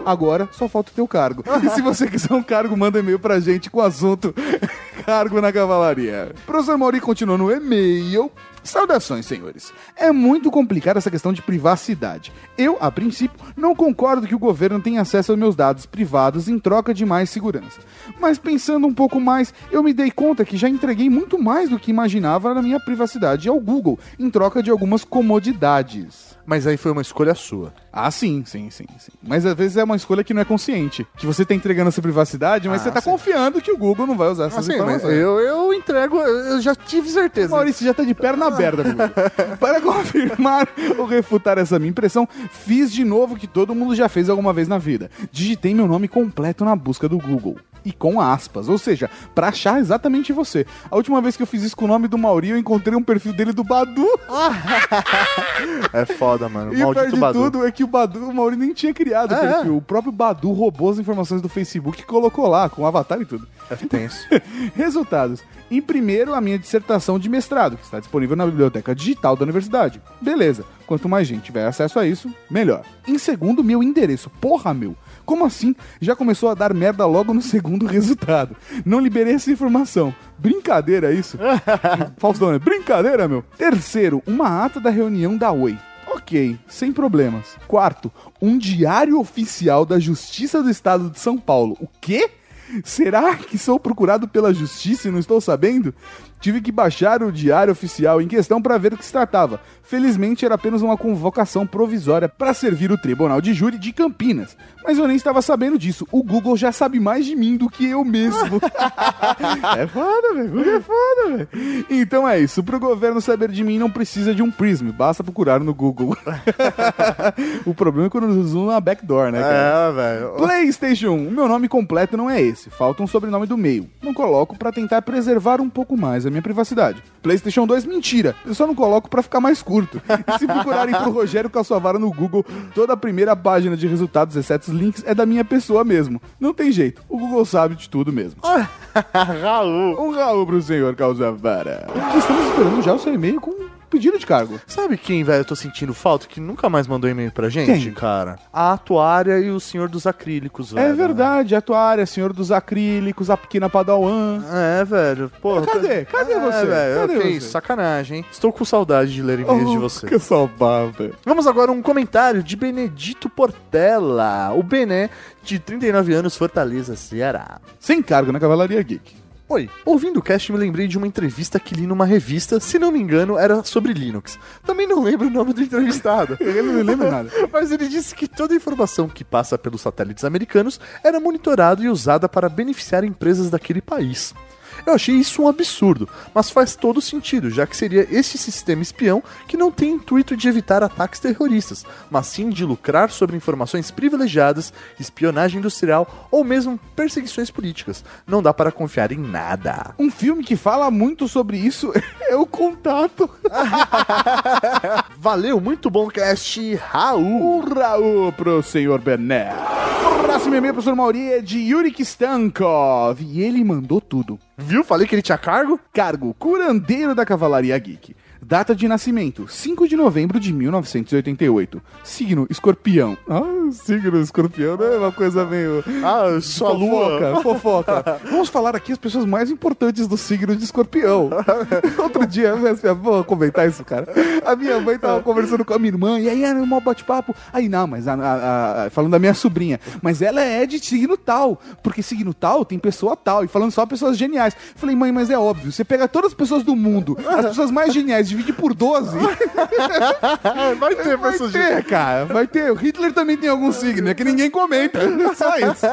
Agora só falta o teu cargo. E se você quiser um cargo, manda e-mail pra gente com o assunto Cargo na Cavalaria. Professor Mauri continua no e-mail. Saudações, senhores. É muito complicada essa questão de privacidade. Eu, a princípio, não concordo que o governo tenha acesso aos meus dados privados em troca de mais segurança. Mas pensando um pouco mais, eu me dei conta que já entreguei muito mais do que imaginava na minha privacidade ao Google, em troca de algumas comodidades. Mas aí foi uma escolha sua. Ah, sim, sim, sim, sim. Mas às vezes é uma escolha que não é consciente. Que você tá entregando a sua privacidade, mas Ah, você tá sim. confiando que o Google não vai usar essas Assim, mas informações. eu, eu entrego, eu já tive certeza. Maurício já tá de perna aberta comigo. Para confirmar ou refutar essa minha impressão, fiz de novo o que todo mundo já fez alguma vez na vida. Digitei meu nome completo na busca do Google. E com aspas, ou seja, pra achar exatamente você. A última vez que eu fiz isso com o nome do Mauri, eu encontrei um perfil dele do Badu. É foda, mano. E o pior Maldito de Badu. tudo é que o Badu, o Mauri nem tinha criado o É, perfil. O próprio Badu roubou as informações do Facebook e colocou lá, com o avatar e tudo. É tenso. Resultados. Em primeiro, a minha dissertação de mestrado, que está disponível na biblioteca digital da universidade. Beleza. Quanto mais gente tiver acesso a isso, melhor. Em segundo, meu endereço. Porra, meu. Como assim? Já começou a dar merda logo no segundo resultado. Não liberei essa informação. Brincadeira isso? Faustão, né? Brincadeira, meu. Terceiro, uma ata da reunião da Oi. Ok, sem problemas. Quarto, um diário oficial da Justiça do Estado de São Paulo. O quê? Será que sou procurado pela justiça e não estou sabendo? Tive que baixar o diário oficial em questão para ver o que se tratava. Felizmente era apenas uma convocação provisória para servir o Tribunal de Júri de Campinas. Mas eu nem estava sabendo disso. O Google já sabe mais de mim do que eu mesmo. é foda, velho. Google é foda, velho. Então é isso. Pro governo saber de mim não precisa de um Prism. Basta procurar no Google. o problema é quando usam uma backdoor, né, cara? É, velho. PlayStation 1. O meu nome completo não é esse. Falta um sobrenome do meio. Não coloco pra tentar preservar um pouco mais a minha privacidade. PlayStation 2, mentira. Eu só não coloco pra ficar mais curto. E se procurarem por Rogério Calçavara no Google, toda a primeira página de resultados, exceto os links, é da minha pessoa mesmo. Não tem jeito. O Google sabe de tudo mesmo. Raul. Um Raul pro senhor Calçavara. Estamos esperando já o seu e-mail com pedido de cargo. Sabe quem, velho, eu tô sentindo falta? Que nunca mais mandou e-mail pra gente, Quem? cara? A atuária e o senhor dos acrílicos, velho. É verdade, a atuária, senhor dos acrílicos, a pequena padawan. É, velho. Pô, Cadê? Cadê é, você? velho? Cadê que você? sacanagem, hein? Estou com saudade de ler e-mails de Oh, você. Que saudade. Vamos agora um comentário de Benedito Portela. O Bené, de 39 anos, Fortaleza, Ceará. Sem cargo na Cavalaria Geek. Oi, ouvindo o cast me lembrei de uma entrevista que li numa revista, se não me engano, era sobre Linux. Também não lembro o nome do entrevistado. Eu não me lembro nada. Mas ele disse que toda a informação que passa pelos satélites americanos era monitorada e usada para beneficiar empresas daquele país. Eu achei isso um absurdo, mas faz todo sentido, já que seria esse sistema espião que não tem intuito de evitar ataques terroristas, mas sim de lucrar sobre informações privilegiadas, espionagem industrial ou mesmo perseguições políticas. Não dá para confiar em nada. Um filme que fala muito sobre isso é o Contato. Valeu, muito bom cast, Raul. Um Raul pro senhor Bené. Próximo e-mail, professor Mauri, é de Yurik Stankov. E ele mandou tudo. Viu? Falei que ele tinha cargo? Cargo, curandeiro da Cavalaria Geek. Data de nascimento, 5 de novembro de 1988. Signo, escorpião. Ah, signo escorpião é uma coisa meio... Ah, sua Fofoca, fofoca. Vamos falar aqui as pessoas mais importantes do signo de escorpião. Outro dia, eu vou comentar isso, cara. A minha mãe tava conversando com a minha irmã, e aí era um bate-papo. Aí, não, mas a- a- a- falando da minha sobrinha, mas ela é de signo tal, porque signo tal tem pessoa tal, e falando só pessoas geniais. Falei, mãe, mas é óbvio, você pega todas as pessoas do mundo, as pessoas mais geniais, divide por 12. Vai ter Vai pessoas ter, cara, vai ter. O Hitler também tem algum signo, é que ninguém comenta. Só isso.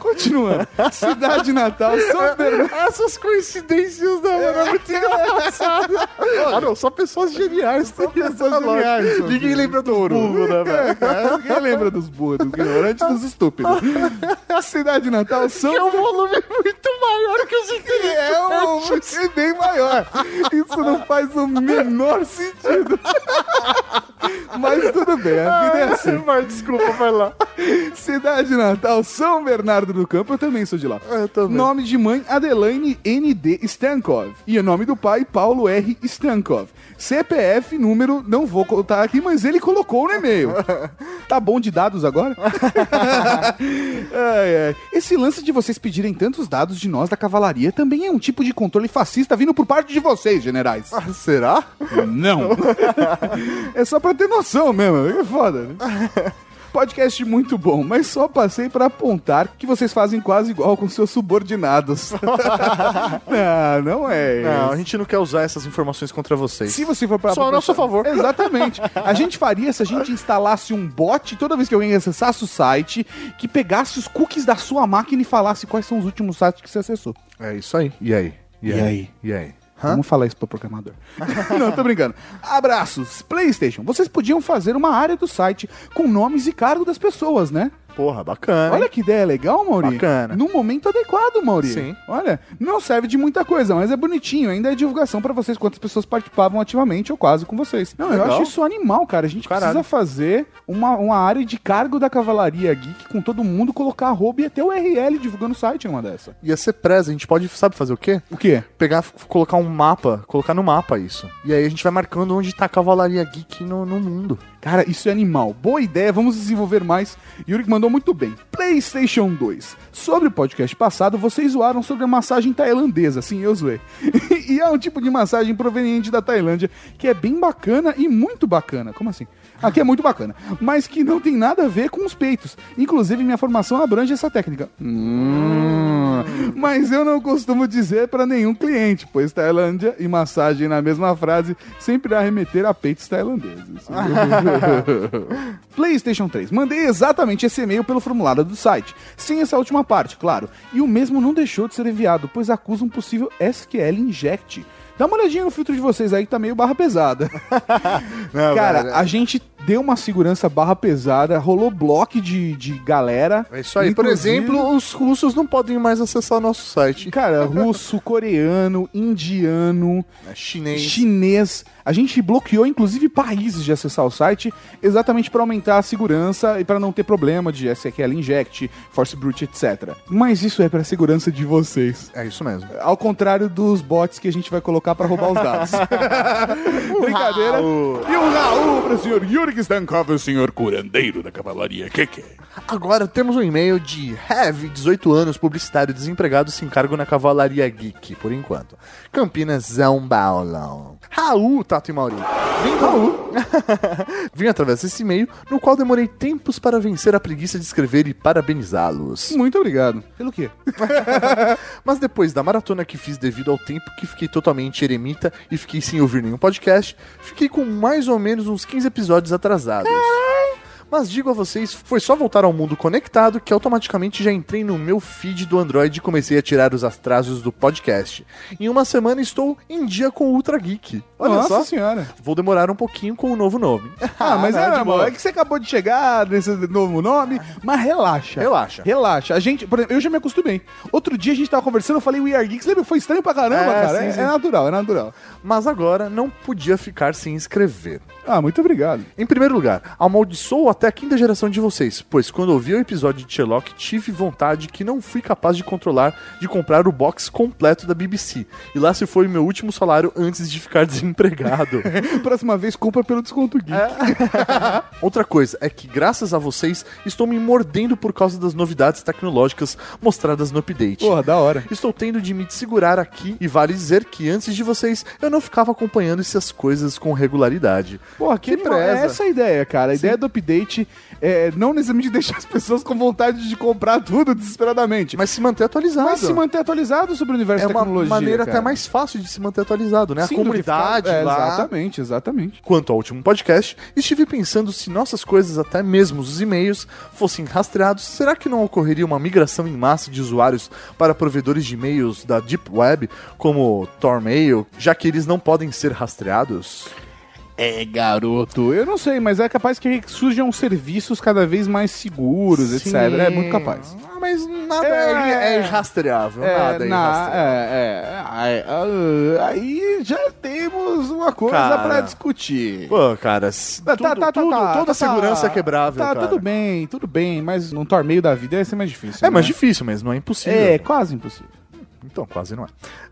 Continuando. Cidade Natal, São Bernardo. Essas coincidências da hora é muito engraçado. ah, não, só pessoas geniais. Só pessoas geniais, Ninguém lembra do burro, né, velho? É, ninguém lembra dos burros, dos ignorantes, dos estúpidos. Cidade Natal, São É um volume muito maior que os intelectuais. É um é bem maior. Isso não faz o menor sentido. Mas tudo bem, a vida é assim. Mas desculpa, vai lá. Cidade Natal, São Bernardo do Campo, eu também sou de lá. Eu também. Nome de mãe, Adelaine N.D. Stankov. E o nome do pai, Paulo R. Stankov. CPF, número, não vou contar aqui, mas ele colocou no e-mail. Tá bom de dados agora? Ai, ai. Esse lance de vocês pedirem tantos dados de nós da cavalaria também é um tipo de controle fascista vindo por parte de vocês, generais. Ah, será? Não. é só pra ter noção mesmo. É foda, né? Podcast muito bom, mas só passei pra apontar que vocês fazem quase igual com seus subordinados. não, não é. Não, a gente não quer usar essas informações contra vocês. Se você for para Só a nosso favor. Exatamente. A gente faria se a gente instalasse um bot toda vez que alguém acessasse o site, que pegasse os cookies da sua máquina e falasse quais são os últimos sites que você acessou. É isso aí. E aí? E aí? E aí? Vamos falar isso pro programador. Não, tô brincando. Abraços. PlayStation, vocês podiam fazer uma área do site com nomes e cargo das pessoas, né? Porra, bacana. Olha que ideia legal, Mauri. Bacana. Num momento adequado, Mauri. Sim. Olha, não serve de muita coisa, mas é bonitinho. Ainda é divulgação pra vocês quantas pessoas participavam ativamente ou quase com vocês. Não, eu Legal. acho isso animal, cara. A gente Caralho. precisa fazer uma, uma área de cargo da Cavalaria Geek com todo mundo, colocar arroba e até o URL divulgando o site em uma dessa. Ia ser presa, a gente pode, sabe fazer o quê? O quê? Pegar, colocar um mapa, colocar no mapa isso. E aí a gente vai marcando onde tá a Cavalaria Geek no, no mundo. Cara, isso é animal. Boa ideia, vamos desenvolver mais. Yuri mandou muito bem. PlayStation 2. Sobre o podcast passado, vocês zoaram sobre a massagem tailandesa. Sim, eu zoei. e é um tipo de massagem proveniente da Tailândia que é bem bacana e muito bacana. Como assim? Aqui é muito bacana. Mas que não tem nada a ver com os peitos. Inclusive, minha formação abrange essa técnica. Hum, mas eu não costumo dizer para nenhum cliente, pois Tailândia e massagem na mesma frase sempre irá remeter a peitos tailandeses. PlayStation 3. Mandei exatamente esse e-mail pelo formulário do site, sem essa última parte, claro. E o mesmo não deixou de ser enviado, pois acusa um possível SQL inject. Dá uma olhadinha no filtro de vocês aí que tá meio barra pesada. Não, Cara, velho, a gente deu uma segurança barra pesada, rolou bloco de, de galera. É isso aí. Por Inclusive- exemplo, os russos não podem mais acessar nosso site. Cara, russo, coreano, indiano, É chinês. chinês. A gente bloqueou, inclusive, países de acessar o site exatamente para aumentar a segurança e para não ter problema de SQL Inject, Force Brute, etc. Mas isso é para segurança de vocês. É isso mesmo. Ao contrário dos bots que a gente vai colocar para roubar os dados. Brincadeira. E um Raul para o senhor Yuri Stankov, o senhor curandeiro da cavalaria. Que que é? Agora temos um e-mail de Heavy, 18 anos, publicitário desempregado, sem cargo na Cavalaria Geek, por enquanto. Campinas, São Paulo. Raul, Tato e Maurinho. Vim, Raul. Vim através desse e-mail, no qual demorei tempos para vencer a preguiça de escrever e parabenizá-los. Muito obrigado. Pelo quê? Mas depois da maratona que fiz devido ao tempo que fiquei totalmente eremita e fiquei sem ouvir nenhum podcast, fiquei com mais ou menos uns 15 episódios atrasados. Mas digo a vocês, foi só voltar ao mundo conectado que automaticamente já entrei no meu feed do Android e comecei a tirar os atrasos do podcast. Em uma semana estou em dia com o Ultra Geek. Olha Nossa só. senhora. Vou demorar um pouquinho com o novo nome. Ah, mas não, é, normal. é que você acabou de chegar nesse novo nome, mas relaxa. Relaxa. Relaxa. A gente, por exemplo, eu já me acostumei. Outro dia a gente tava conversando, eu falei We Are Geeks, lembra? Foi estranho pra caramba, É, cara. sim, é, sim. é natural, é natural. Mas agora não podia ficar sem escrever. Ah, muito obrigado. Em primeiro lugar, amaldiçoo até a quinta geração de vocês, pois quando ouvi o episódio de Sherlock, tive vontade que não fui capaz de controlar de comprar o box completo da BBC. E lá se foi o meu último salário antes de ficar desempregado. Próxima vez, compra pelo desconto geek. Outra coisa é que, graças a vocês, estou me mordendo por causa das novidades tecnológicas mostradas no update. Porra, da hora. Estou tendo de me segurar aqui e vale dizer que antes de vocês eu não ficava acompanhando essas coisas com regularidade. Porra, que, Que animal. preza. É essa a ideia, cara. A ideia do update é não necessariamente deixar as pessoas com vontade de comprar tudo desesperadamente, Mas se manter atualizado. mas se manter atualizado sobre o universo é da uma tecnologia. maneira cara. até mais fácil de se manter atualizado, né? Sim, a ficar- comunidade é, lá. Exatamente, exatamente. Quanto ao último podcast, estive pensando se nossas coisas, até mesmo os e-mails, fossem rastreados, será que não ocorreria uma migração em massa de usuários para provedores de e-mails da Deep Web, como Tormail, já que eles não podem ser rastreados? É, garoto. Eu não sei, mas é capaz que surjam serviços cada vez mais seguros, etc. É muito capaz. Ah, Mas nada É. é, é rastreável, nada é na- rastreável. é, é, é, aí já temos uma coisa Cara. pra discutir. Pô, cara, Tá, tudo, tá, tá, tudo- tá, toda tá, segurança tá. é quebrável, Tá, cara. tudo bem, tudo bem, mas num torneio da vida ia ser mais difícil. É mais né? difícil, mas não é impossível. É, quase impossível. Então, quase não é.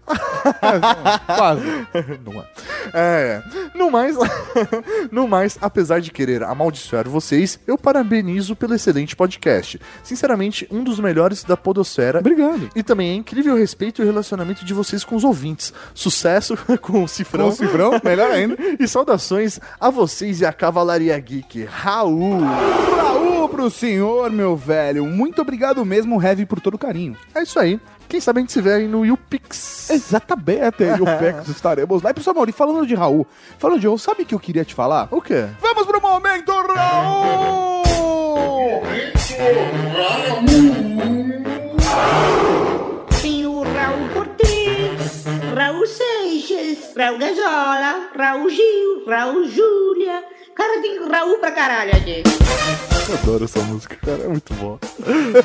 quase. não é. É. No mais, no mais, apesar de querer amaldiçoar vocês, eu parabenizo pelo excelente podcast. Sinceramente, um dos melhores da podosfera. Obrigado. E também é incrível o respeito e o relacionamento de vocês com os ouvintes. Sucesso com o Cifrão. Com o cifrão, melhor ainda. E saudações a vocês e a Cavalaria Geek. Raul! Raul pro senhor, meu velho. Muito obrigado mesmo, Heavy, por todo o carinho. É isso aí. Quem sabe a gente se vê aí no YouPix. Exatamente, o Pex estaremos lá. E pessoal, Mauri, falando de Raul, falando de Raul, sabe o que eu queria te falar? O quê? Vamos pro momento, Raul! Tem o Raul Cortez, Raul Seixas, Raul Gazola, Raul Gil, Raul Júlia. Cara, tem Raul pra caralho aqui. Eu adoro essa música, cara. É muito bom.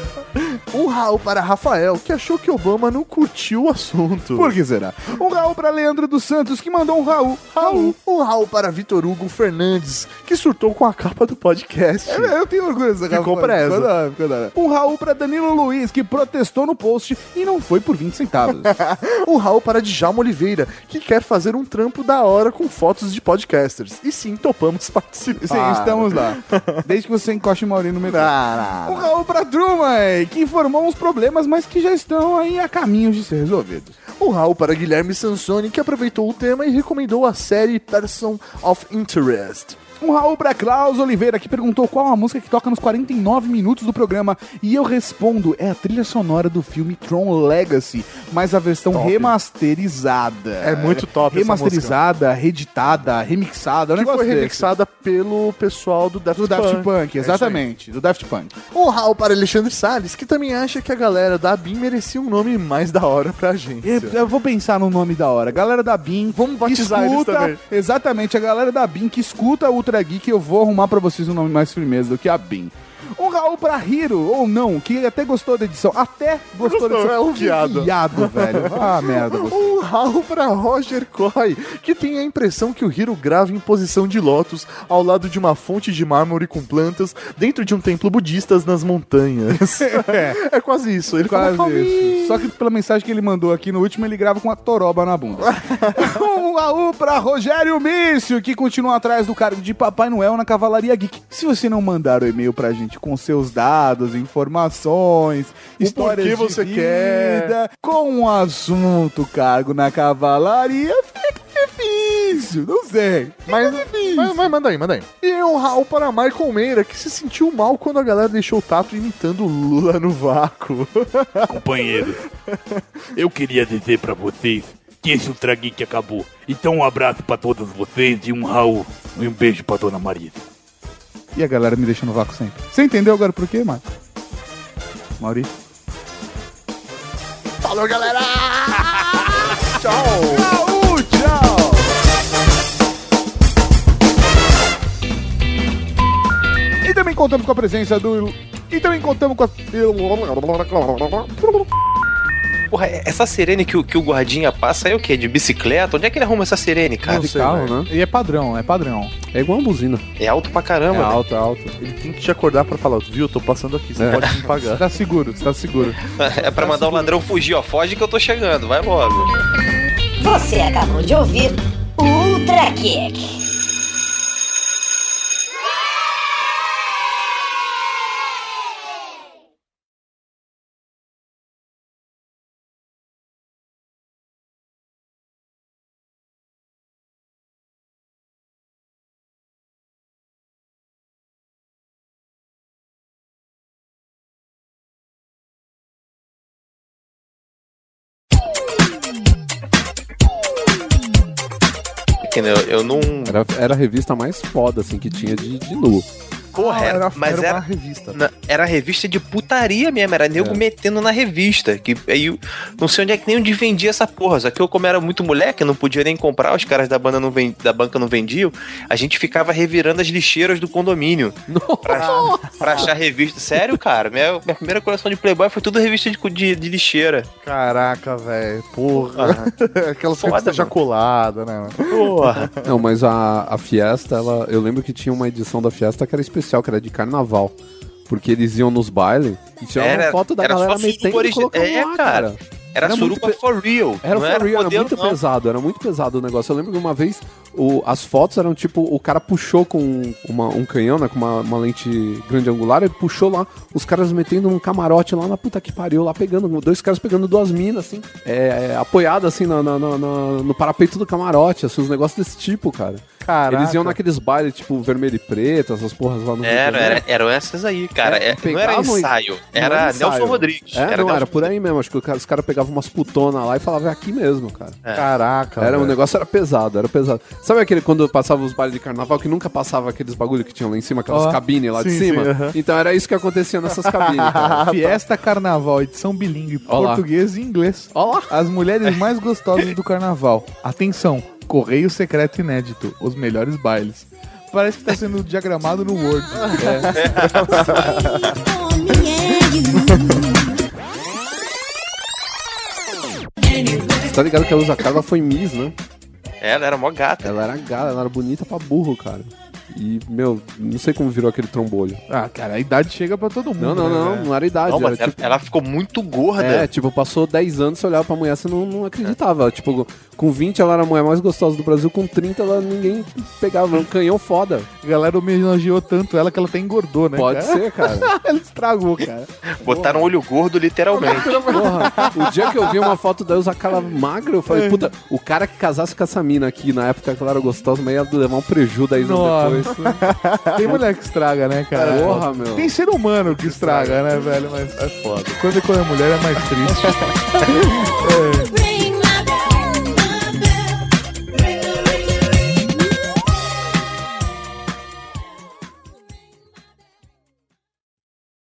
um Raul para Rafael, que achou que Obama não curtiu o assunto. Por que será? Um Raul pra Leandro dos Santos, que mandou um Raul. Raul. Um Raul para Vitor Hugo Fernandes, que surtou com a capa do podcast. É, Eu tenho orgulho dessa Ficou capa. presa. Ficou da hora, ficou da hora. Um Raul pra Danilo Luiz, que protestou no post e não foi por 20 centavos. um Raul para Djalma Oliveira, que quer fazer um trampo da hora com fotos de podcasters. E sim, topamos participar. Sim, estamos lá. Desde que você encoste o Maurinho no metrô. Um Raul pra Truman, que informou uns problemas, mas que já estão aí a caminho de ser resolvidos. Um Raul para Guilherme Sansoni, que aproveitou o tema e recomendou a série Person of Interest. Um Raul pra Klaus Oliveira, que perguntou qual a música que toca nos 49 minutos do programa. E eu respondo, é a trilha sonora do filme Tron Legacy, mas a versão Top. remasterizada. É muito top essa Remasterizada, reeditada, remixada. Que foi desse. remixada pelo pessoal do Daft Do Daft Punk. Punk, É exatamente, do Daft Punk. Um Raul para Alexandre Salles, que também acha que a galera da BIM merecia um nome mais da hora pra gente. Eu, eu vou pensar no nome da hora. Galera da BIM. Vamos batizar eles escuta, também. Exatamente, a galera da BIM que escuta o Ultra Geek, eu vou arrumar pra vocês um nome mais firmeza do que a BIM. Um Raul pra Hiro, ou não, que até gostou da edição. Até gostou, da Gostou, edição. é um viado. viado, velho. Ah, merda. você. Um ralo pra Roger Coy, que tem a impressão que o Hiro grava em posição de lótus ao lado de uma fonte de mármore com plantas dentro de um templo budista nas montanhas. é quase isso. Ele Quase fala, isso. Só que pela mensagem que ele mandou aqui no último, ele grava com a toroba na bunda. um Raul pra Rogério Mício, que continua atrás do cargo de Papai Noel na Cavalaria Geek. Se você não mandar o e-mail pra gente com seus dados, informações, histórias porquê de você vida, quer. com o assunto cargo na Cavalaria, fica difícil. Não sei. Mas, mas, mas manda aí, manda aí. E um ralo para Michael Meira, que se sentiu mal quando a galera deixou o Tato imitando o Lula no vácuo. Companheiro, eu queria dizer pra vocês que esse Ultra Geek acabou. Então um abraço pra todos vocês e um Raul. E um beijo pra Dona Marisa. E a galera me deixa no vácuo sempre. Você entendeu agora por quê, Marco? Maurício? Falou, galera! Tchau! Raul, tchau! E também contamos com a presença do. E também contamos com a. Porra, essa sirene que o, que o guardinha passa é o quê? De bicicleta? Onde é que ele arruma essa sirene, cara? de carro, né? E é padrão, é padrão. É igual uma buzina. É alto pra É caramba. velho. alto, é alto. Ele tem que te acordar pra falar, viu? Tô passando aqui, você É. pode me Você pagar. tá seguro, você tá seguro. É pra mandar o ladrão fugir, ó. Foge que eu tô chegando, vai logo. Você acabou de ouvir o Ultra Kick. Nem Eu, eu não. Era, era a revista mais foda, assim, que tinha de, de nu. Porra, Ah, era, era, mas era era, uma revista. na- era revista de putaria mesmo, era nego É. metendo na revista. Que aí não sei onde é que nem onde vendia essa porra. Só que eu, como era muito moleque, não podia nem comprar, os caras da, banda não ven- da banca não vendiam, a gente ficava revirando as lixeiras do condomínio pra, pra achar revista. Sério, cara? Minha, minha primeira coleção de Playboy foi tudo revista de, de, de lixeira. Caraca, velho. Porra. Aquelas Foda, já mano. coladas, né? Porra. Não, mas a, a Fiesta, ela, eu lembro que tinha uma edição da Fiesta que era que era de carnaval. Porque eles iam nos bailes e tiravam Era- foto da era galera metendo e é, lá, cara. Era, Era suruba for real. Era for real, era muito pesado, era muito pesado o negócio. Eu lembro que uma vez o- as fotos eram tipo, o cara puxou com uma- um canhão, né, com uma, uma lente grande angular, ele puxou lá, os caras metendo um camarote lá na puta que pariu, lá pegando, dois caras pegando duas minas, assim, é, é, apoiado assim na- na- na- no parapeito do camarote, assim, uns negócios desse tipo, cara. Caraca. Eles iam naqueles bailes, tipo, vermelho e preto, essas porras lá no Era, era, eram essas aí, cara. É, É, não era pegavam e- ensaio, Não era ensaio. Nelson Rodrigues. É, não, Nelson era por aí mesmo. Acho que os caras pegavam umas putonas lá e falavam, é aqui mesmo, cara. Caraca. Era, o negócio era pesado, era pesado. Sabe aquele quando passava os bailes de carnaval que nunca passava aqueles bagulho que tinham lá em cima, aquelas Ó, cabines lá de sim, cima? sim, aham. Então era isso que acontecia nessas cabines. Fiesta Carnaval, edição bilíngue, Ó lá. português e inglês. Ó lá. As mulheres mais gostosas do carnaval. Atenção, correio secreto inédito, os melhores bailes. Parece que tá sendo diagramado no Word. Tá ligado que a Usa Carla foi Miss, né? Ela era mó gata. Ela era gata, ela era bonita pra burro, cara. E, meu, não sei como virou aquele trombolho. Ah, cara, a idade chega pra todo mundo. Não, não, né, não, velho? não era idade. Não, mas era, ela, tipo, ela ficou muito gorda. É, tipo, passou 10 anos, você olhava pra mulher, você não, não acreditava. Tipo, com 20 ela era a mulher mais gostosa do Brasil, com 30 ela ninguém pegava, um canhão foda. A galera homenageou tanto ela que ela até engordou, né? Pode cara? ser, cara. ela estragou, cara. Botaram olho gordo, literalmente. Porra, o dia que eu vi uma foto da Elza Carla magra, eu falei, puta, o cara que casasse com essa mina aqui na época que ela era gostosa, mas ia levar um prejuízo 10 anos depois. Nossa. Tem mulher que estraga, né, cara? Porra, meu. Tem ser humano que estraga, né, velho? Mas é foda. Quando é é mulher é mais triste. Red